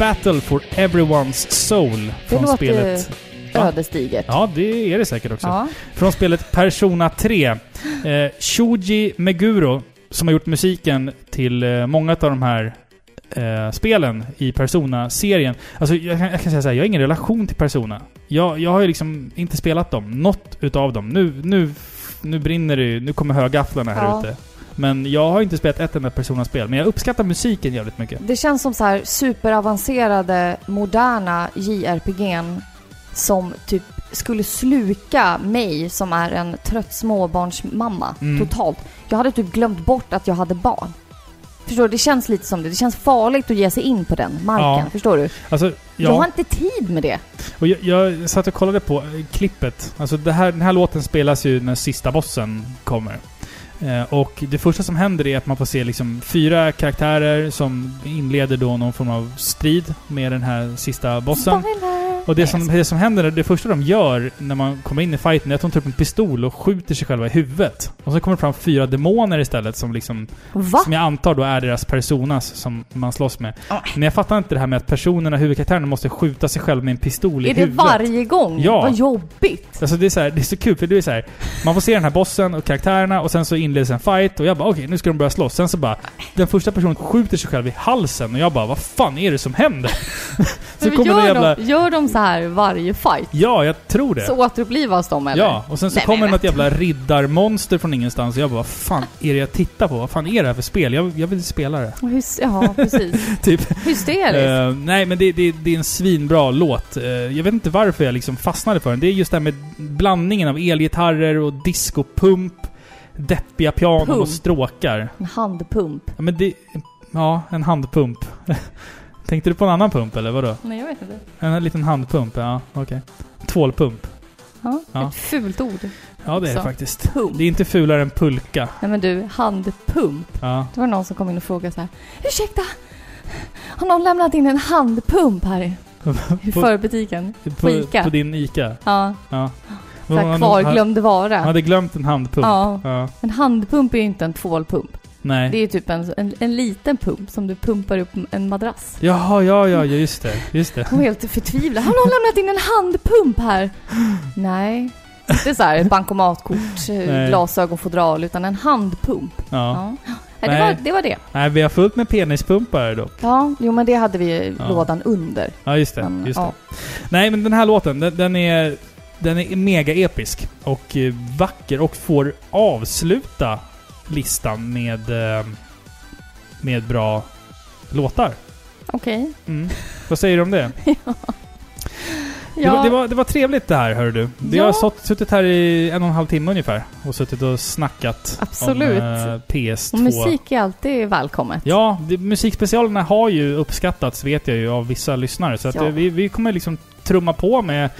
Battle for Everyone's Soul Det från låter spelet... Ödesdigert. Ja, det är det säkert också. Ja. Från spelet Persona 3. Eh, Shuji Meguro, som har gjort musiken till eh, många av de här eh, spelen i Persona-serien. Alltså, jag kan, jag kan säga så här, jag har ingen relation till Persona. Jag, jag har ju liksom inte spelat dem. Något utav dem. Nu, nu, nu brinner det ju. Nu kommer högafflarna här Ja. ute. Men jag har inte spelat ett enda Persona-spel. Men jag uppskattar musiken jävligt mycket. Det känns som så här superavancerade, moderna JRPG'n som typ skulle sluka mig som är en trött småbarnsmamma Mm. totalt. Jag hade typ glömt bort att jag hade barn. Förstår du? Det känns lite som det. Det känns farligt att ge sig in på den marken. Ja. Förstår du? Alltså, Jag har ja. inte tid med det. Och jag, jag satt och kollade på eh, klippet. Alltså det här, den här låten spelas ju när sista bossen kommer. Eh, och det första som händer är att man får se liksom fyra karaktärer som inleder då någon form av strid med den här sista bossen. Spoiler! Och det som, det som händer, det första de gör när man kommer in i fighten är att de tar upp en pistol och skjuter sig själva i huvudet. Och så kommer det fram fyra demoner istället som liksom Va? som jag antar då är deras personas som man slåss med. Ah. Men jag fattar inte det här med att personerna, huvudkaraktärerna, måste skjuta sig själv med en pistol i Är det huvudet. varje gång? Ja. Vad jobbigt. Alltså det är, så här, det är så kul, för det är så här, Man får se den här bossen och karaktärerna och sen så inleds en fight och jag bara okej, nu ska de börja slåss. Sen så bara, den första personen skjuter sig själv i halsen och jag bara vad fan är det som händer? så kommer gör, jävla... de, gör de så här varje fight? Ja, jag tror det. Så återupplivas de eller? Ja, och sen så Nej, kommer något jävla riddarmonster från ingenstans och jag bara vad fan är det jag tittar på? Vad fan är det här för spel? Jag, jag vill spela det. Hys- ja, precis. typ. Hysteriskt. Eh, nej, men det, det, det är en svinbra låt. Eh, jag vet inte varför jag liksom fastnade för den. Det är just det här med blandningen av elgitarrer och discopump, deppiga pianon och stråkar. En handpump. Ja, men det... Ja, en handpump. Tänkte du på en annan pump eller vadå? Nej, jag vet inte. En liten handpump? Ja, okej. Tvålpump. Ja, Ja. Ett fult ord. Ja, det är det faktiskt. Pump. Det är inte fulare än pulka. Nej men du, handpump. Ja. Det var någon som kom in och frågade så här. Ursäkta? Har någon lämnat in en handpump här i i På- förbutiken? På, Ica. på din Ica? Ja, Ja. så här kvarglömd vara. hade glömt en handpump. Ja. ja. En handpump är ju inte en tvålpump. Nej. Det är typ en, en, en liten pump som du pumpar upp en madrass. Jaha, ja, ja, just det. Just det. Hon var helt förtvivlad. Har någon lämnat in en handpump här? Nej. Inte så här ett bankomatkort, eh, Nej. glasögonfodral, utan en handpump. Ja. Ja. Nej, det, var, det var det. Nej, vi har fullt med penispumpar dock. Ja, jo men det hade vi Ja. lådan under. Ja, just det. Men, just ja. det. Nej, men den här låten, den, den är... Den är mega episk och eh, vacker och får avsluta listan med... eh, Med bra låtar. Okej. Mm. Vad säger du om det? Det, Ja, var, det, var, det var trevligt det här, hör du. Vi Ja. har sått, suttit här i en och en halv timme ungefär och suttit och snackat Absolut. om eh, PS2. och musik är alltid välkommet. Ja, det, musikspecialerna har ju uppskattats vet jag ju av vissa lyssnare. Så att Ja. eh, vi, vi kommer liksom trumma på med...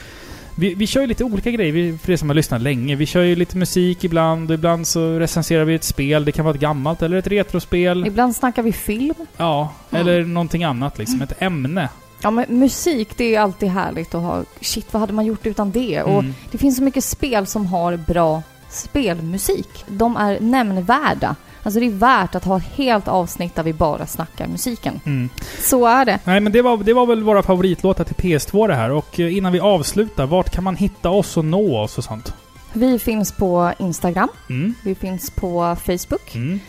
Vi, vi kör ju lite olika grejer, vi, för er som har lyssnat länge. Vi kör ju lite musik ibland och ibland så recenserar vi ett spel. Det kan vara ett gammalt eller ett retrospel. Ibland snackar vi film. Ja, Mm. eller någonting annat liksom. Ett ämne. Ja men musik, det är ju alltid härligt att ha. Shit, vad hade man gjort utan det? Och Mm. det finns så mycket spel som har bra spelmusik. De är nämnvärda. Alltså det är värt att ha ett helt avsnitt där vi bara snackar musiken. Mm. Så är det. Nej men det var, det var väl våra favoritlåtar till PS2 det här. Och eh, innan vi avslutar, vart kan man hitta oss och nå oss och sånt? Vi finns på Instagram. Mm. Vi finns på Facebook. Mm.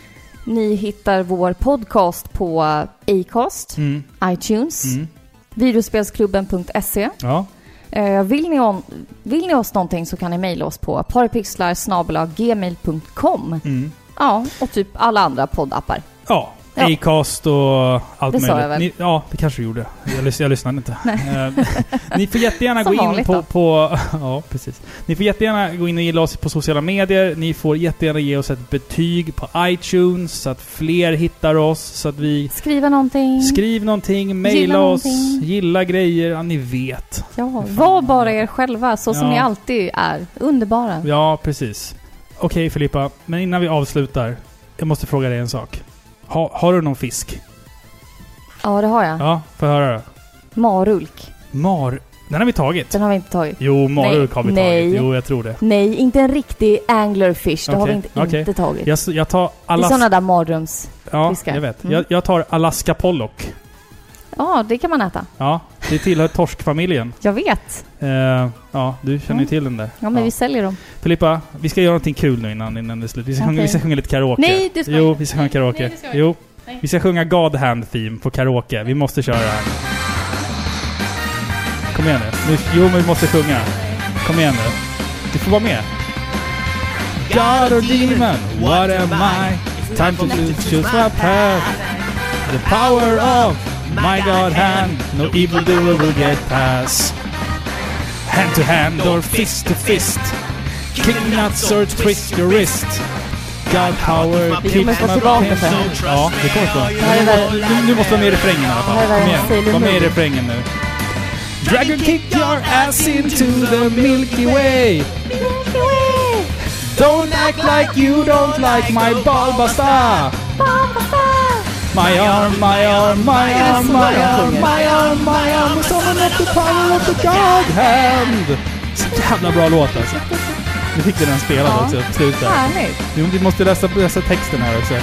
Ni hittar vår podcast på Acast, Mm. iTunes, Mm. videospelsklubben.se. Ja. Eh, vill, ni on, vill ni oss någonting så kan ni mejla oss på parpixlar.gmail.com. Mm. Ja, och typ alla andra poddappar. Ja. Ja. Acast och allt Det sa möjligt. jag väl. Ni, ja, det kanske du gjorde. Jag, lys jag lyssnade inte. Eh, ni får jättegärna gå in på, på... Ja, precis. Ni får jättegärna gå in och gilla oss på sociala medier. Ni får jättegärna ge oss ett betyg på iTunes så att fler hittar oss. Så att vi... Skriva någonting. Skriv någonting, mejla oss, någonting. gilla grejer. Ja, ni vet. ja, var bara er själva, så som Ja. ni alltid är. Underbara. Ja, precis. Okej Filippa, men innan vi avslutar. Jag måste fråga dig en sak. Ha, har du någon fisk? Ja, det har jag. Ja, får jag höra då. Marulk. Mar... Den har vi tagit. Den har vi inte tagit. Jo, marulk Nej. har vi Nej. tagit. Jo, jag tror det. Nej, inte en riktig anglerfish. Det har vi inte, okej. inte tagit. Jag, jag tar Det är Alas... sådana där mardröms... Ja, jag vet. Mm. Jag, jag tar Alaska Pollock. Ja, det kan man äta. Ja, det tillhör torskfamiljen. Jag vet. Eh, ja, du känner ju Mm. till den där. Ja, men vi säljer dem. Filippa, vi ska göra någonting kul nu innan, innan det är slut. Vi ska, sjunga, Okej. vi ska sjunga lite karaoke. Nej, du ska Jo, inte. vi ska sjunga karaoke. Nej, det ska vi jo. Nej. Vi ska sjunga God Hand Theme på karaoke. Vi måste köra det här. Kom igen nu. nu. Jo, men vi måste sjunga. Kom igen nu. Du får vara med. God or demon, what am I? Time to choose my path. The power of my God hand, no evildoer will get past. Hand to hand or fist to fist. Kick nuts or twist your wrist. God power Vi keeps my tillbaka för attention. det här. Ja, det kommer så. Det här är värre- Du, du måste vara med i refrängen i alla fall. Det här är Kom igen, var med i refrängen nu. Dragon kick your ass into the Milky Way. Don't act like you don't like my Balbasta. My arm, my arm, my arm, my arm, my arm, my arm, summon up the power of the God hand. Så jävla bra låt alltså. Nu fick vi den spelad Ja. också slutet. Härligt. Jo, vi måste läsa, läsa texten här också.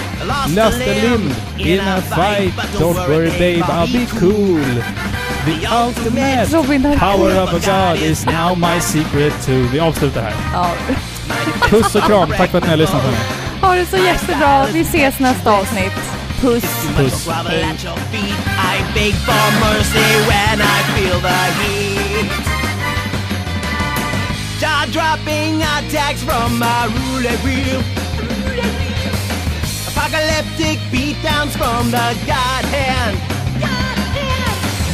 Lost a limb in a fight, don't worry babe, I'll be cool. The ultimate Robin, power of a god is now my secret too. Vi avslutar här. Ja. Puss och kram, tack för att ni har lyssnat på mig. Ha det så jättebra. Vi ses nästa avsnitt. Puss. Puss. Grovel at your feet. I beg for mercy when I feel the heat. Jaw dropping attacks from my roulette wheel. Apocalyptic beatdowns from the God hand.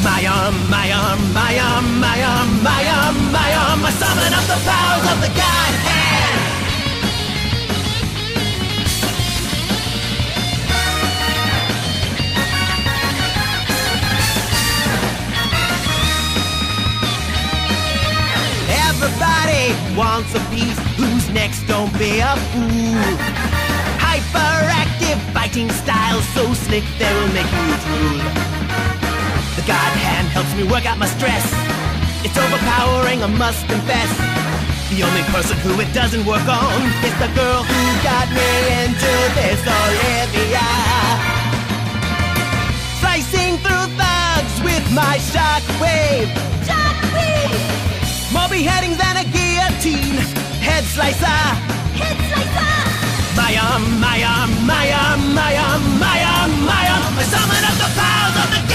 My arm, my arm, my arm, my arm, my arm, my arm. I summon up the powers of the God hand. Everybody wants a piece. Who's next? Don't be a fool. Hyperactive fighting style, so slick they will make you drool. The God hand helps me work out my stress. It's overpowering, I must confess. The only person who it doesn't work on is the girl who got me into this Olivia. Slicing through thugs with my shockwave. More beheadings than a guillotine. Head slicer. Head slicer. My arm, my arm, my arm, my arm, my arm, my arm. I summon up the powers of the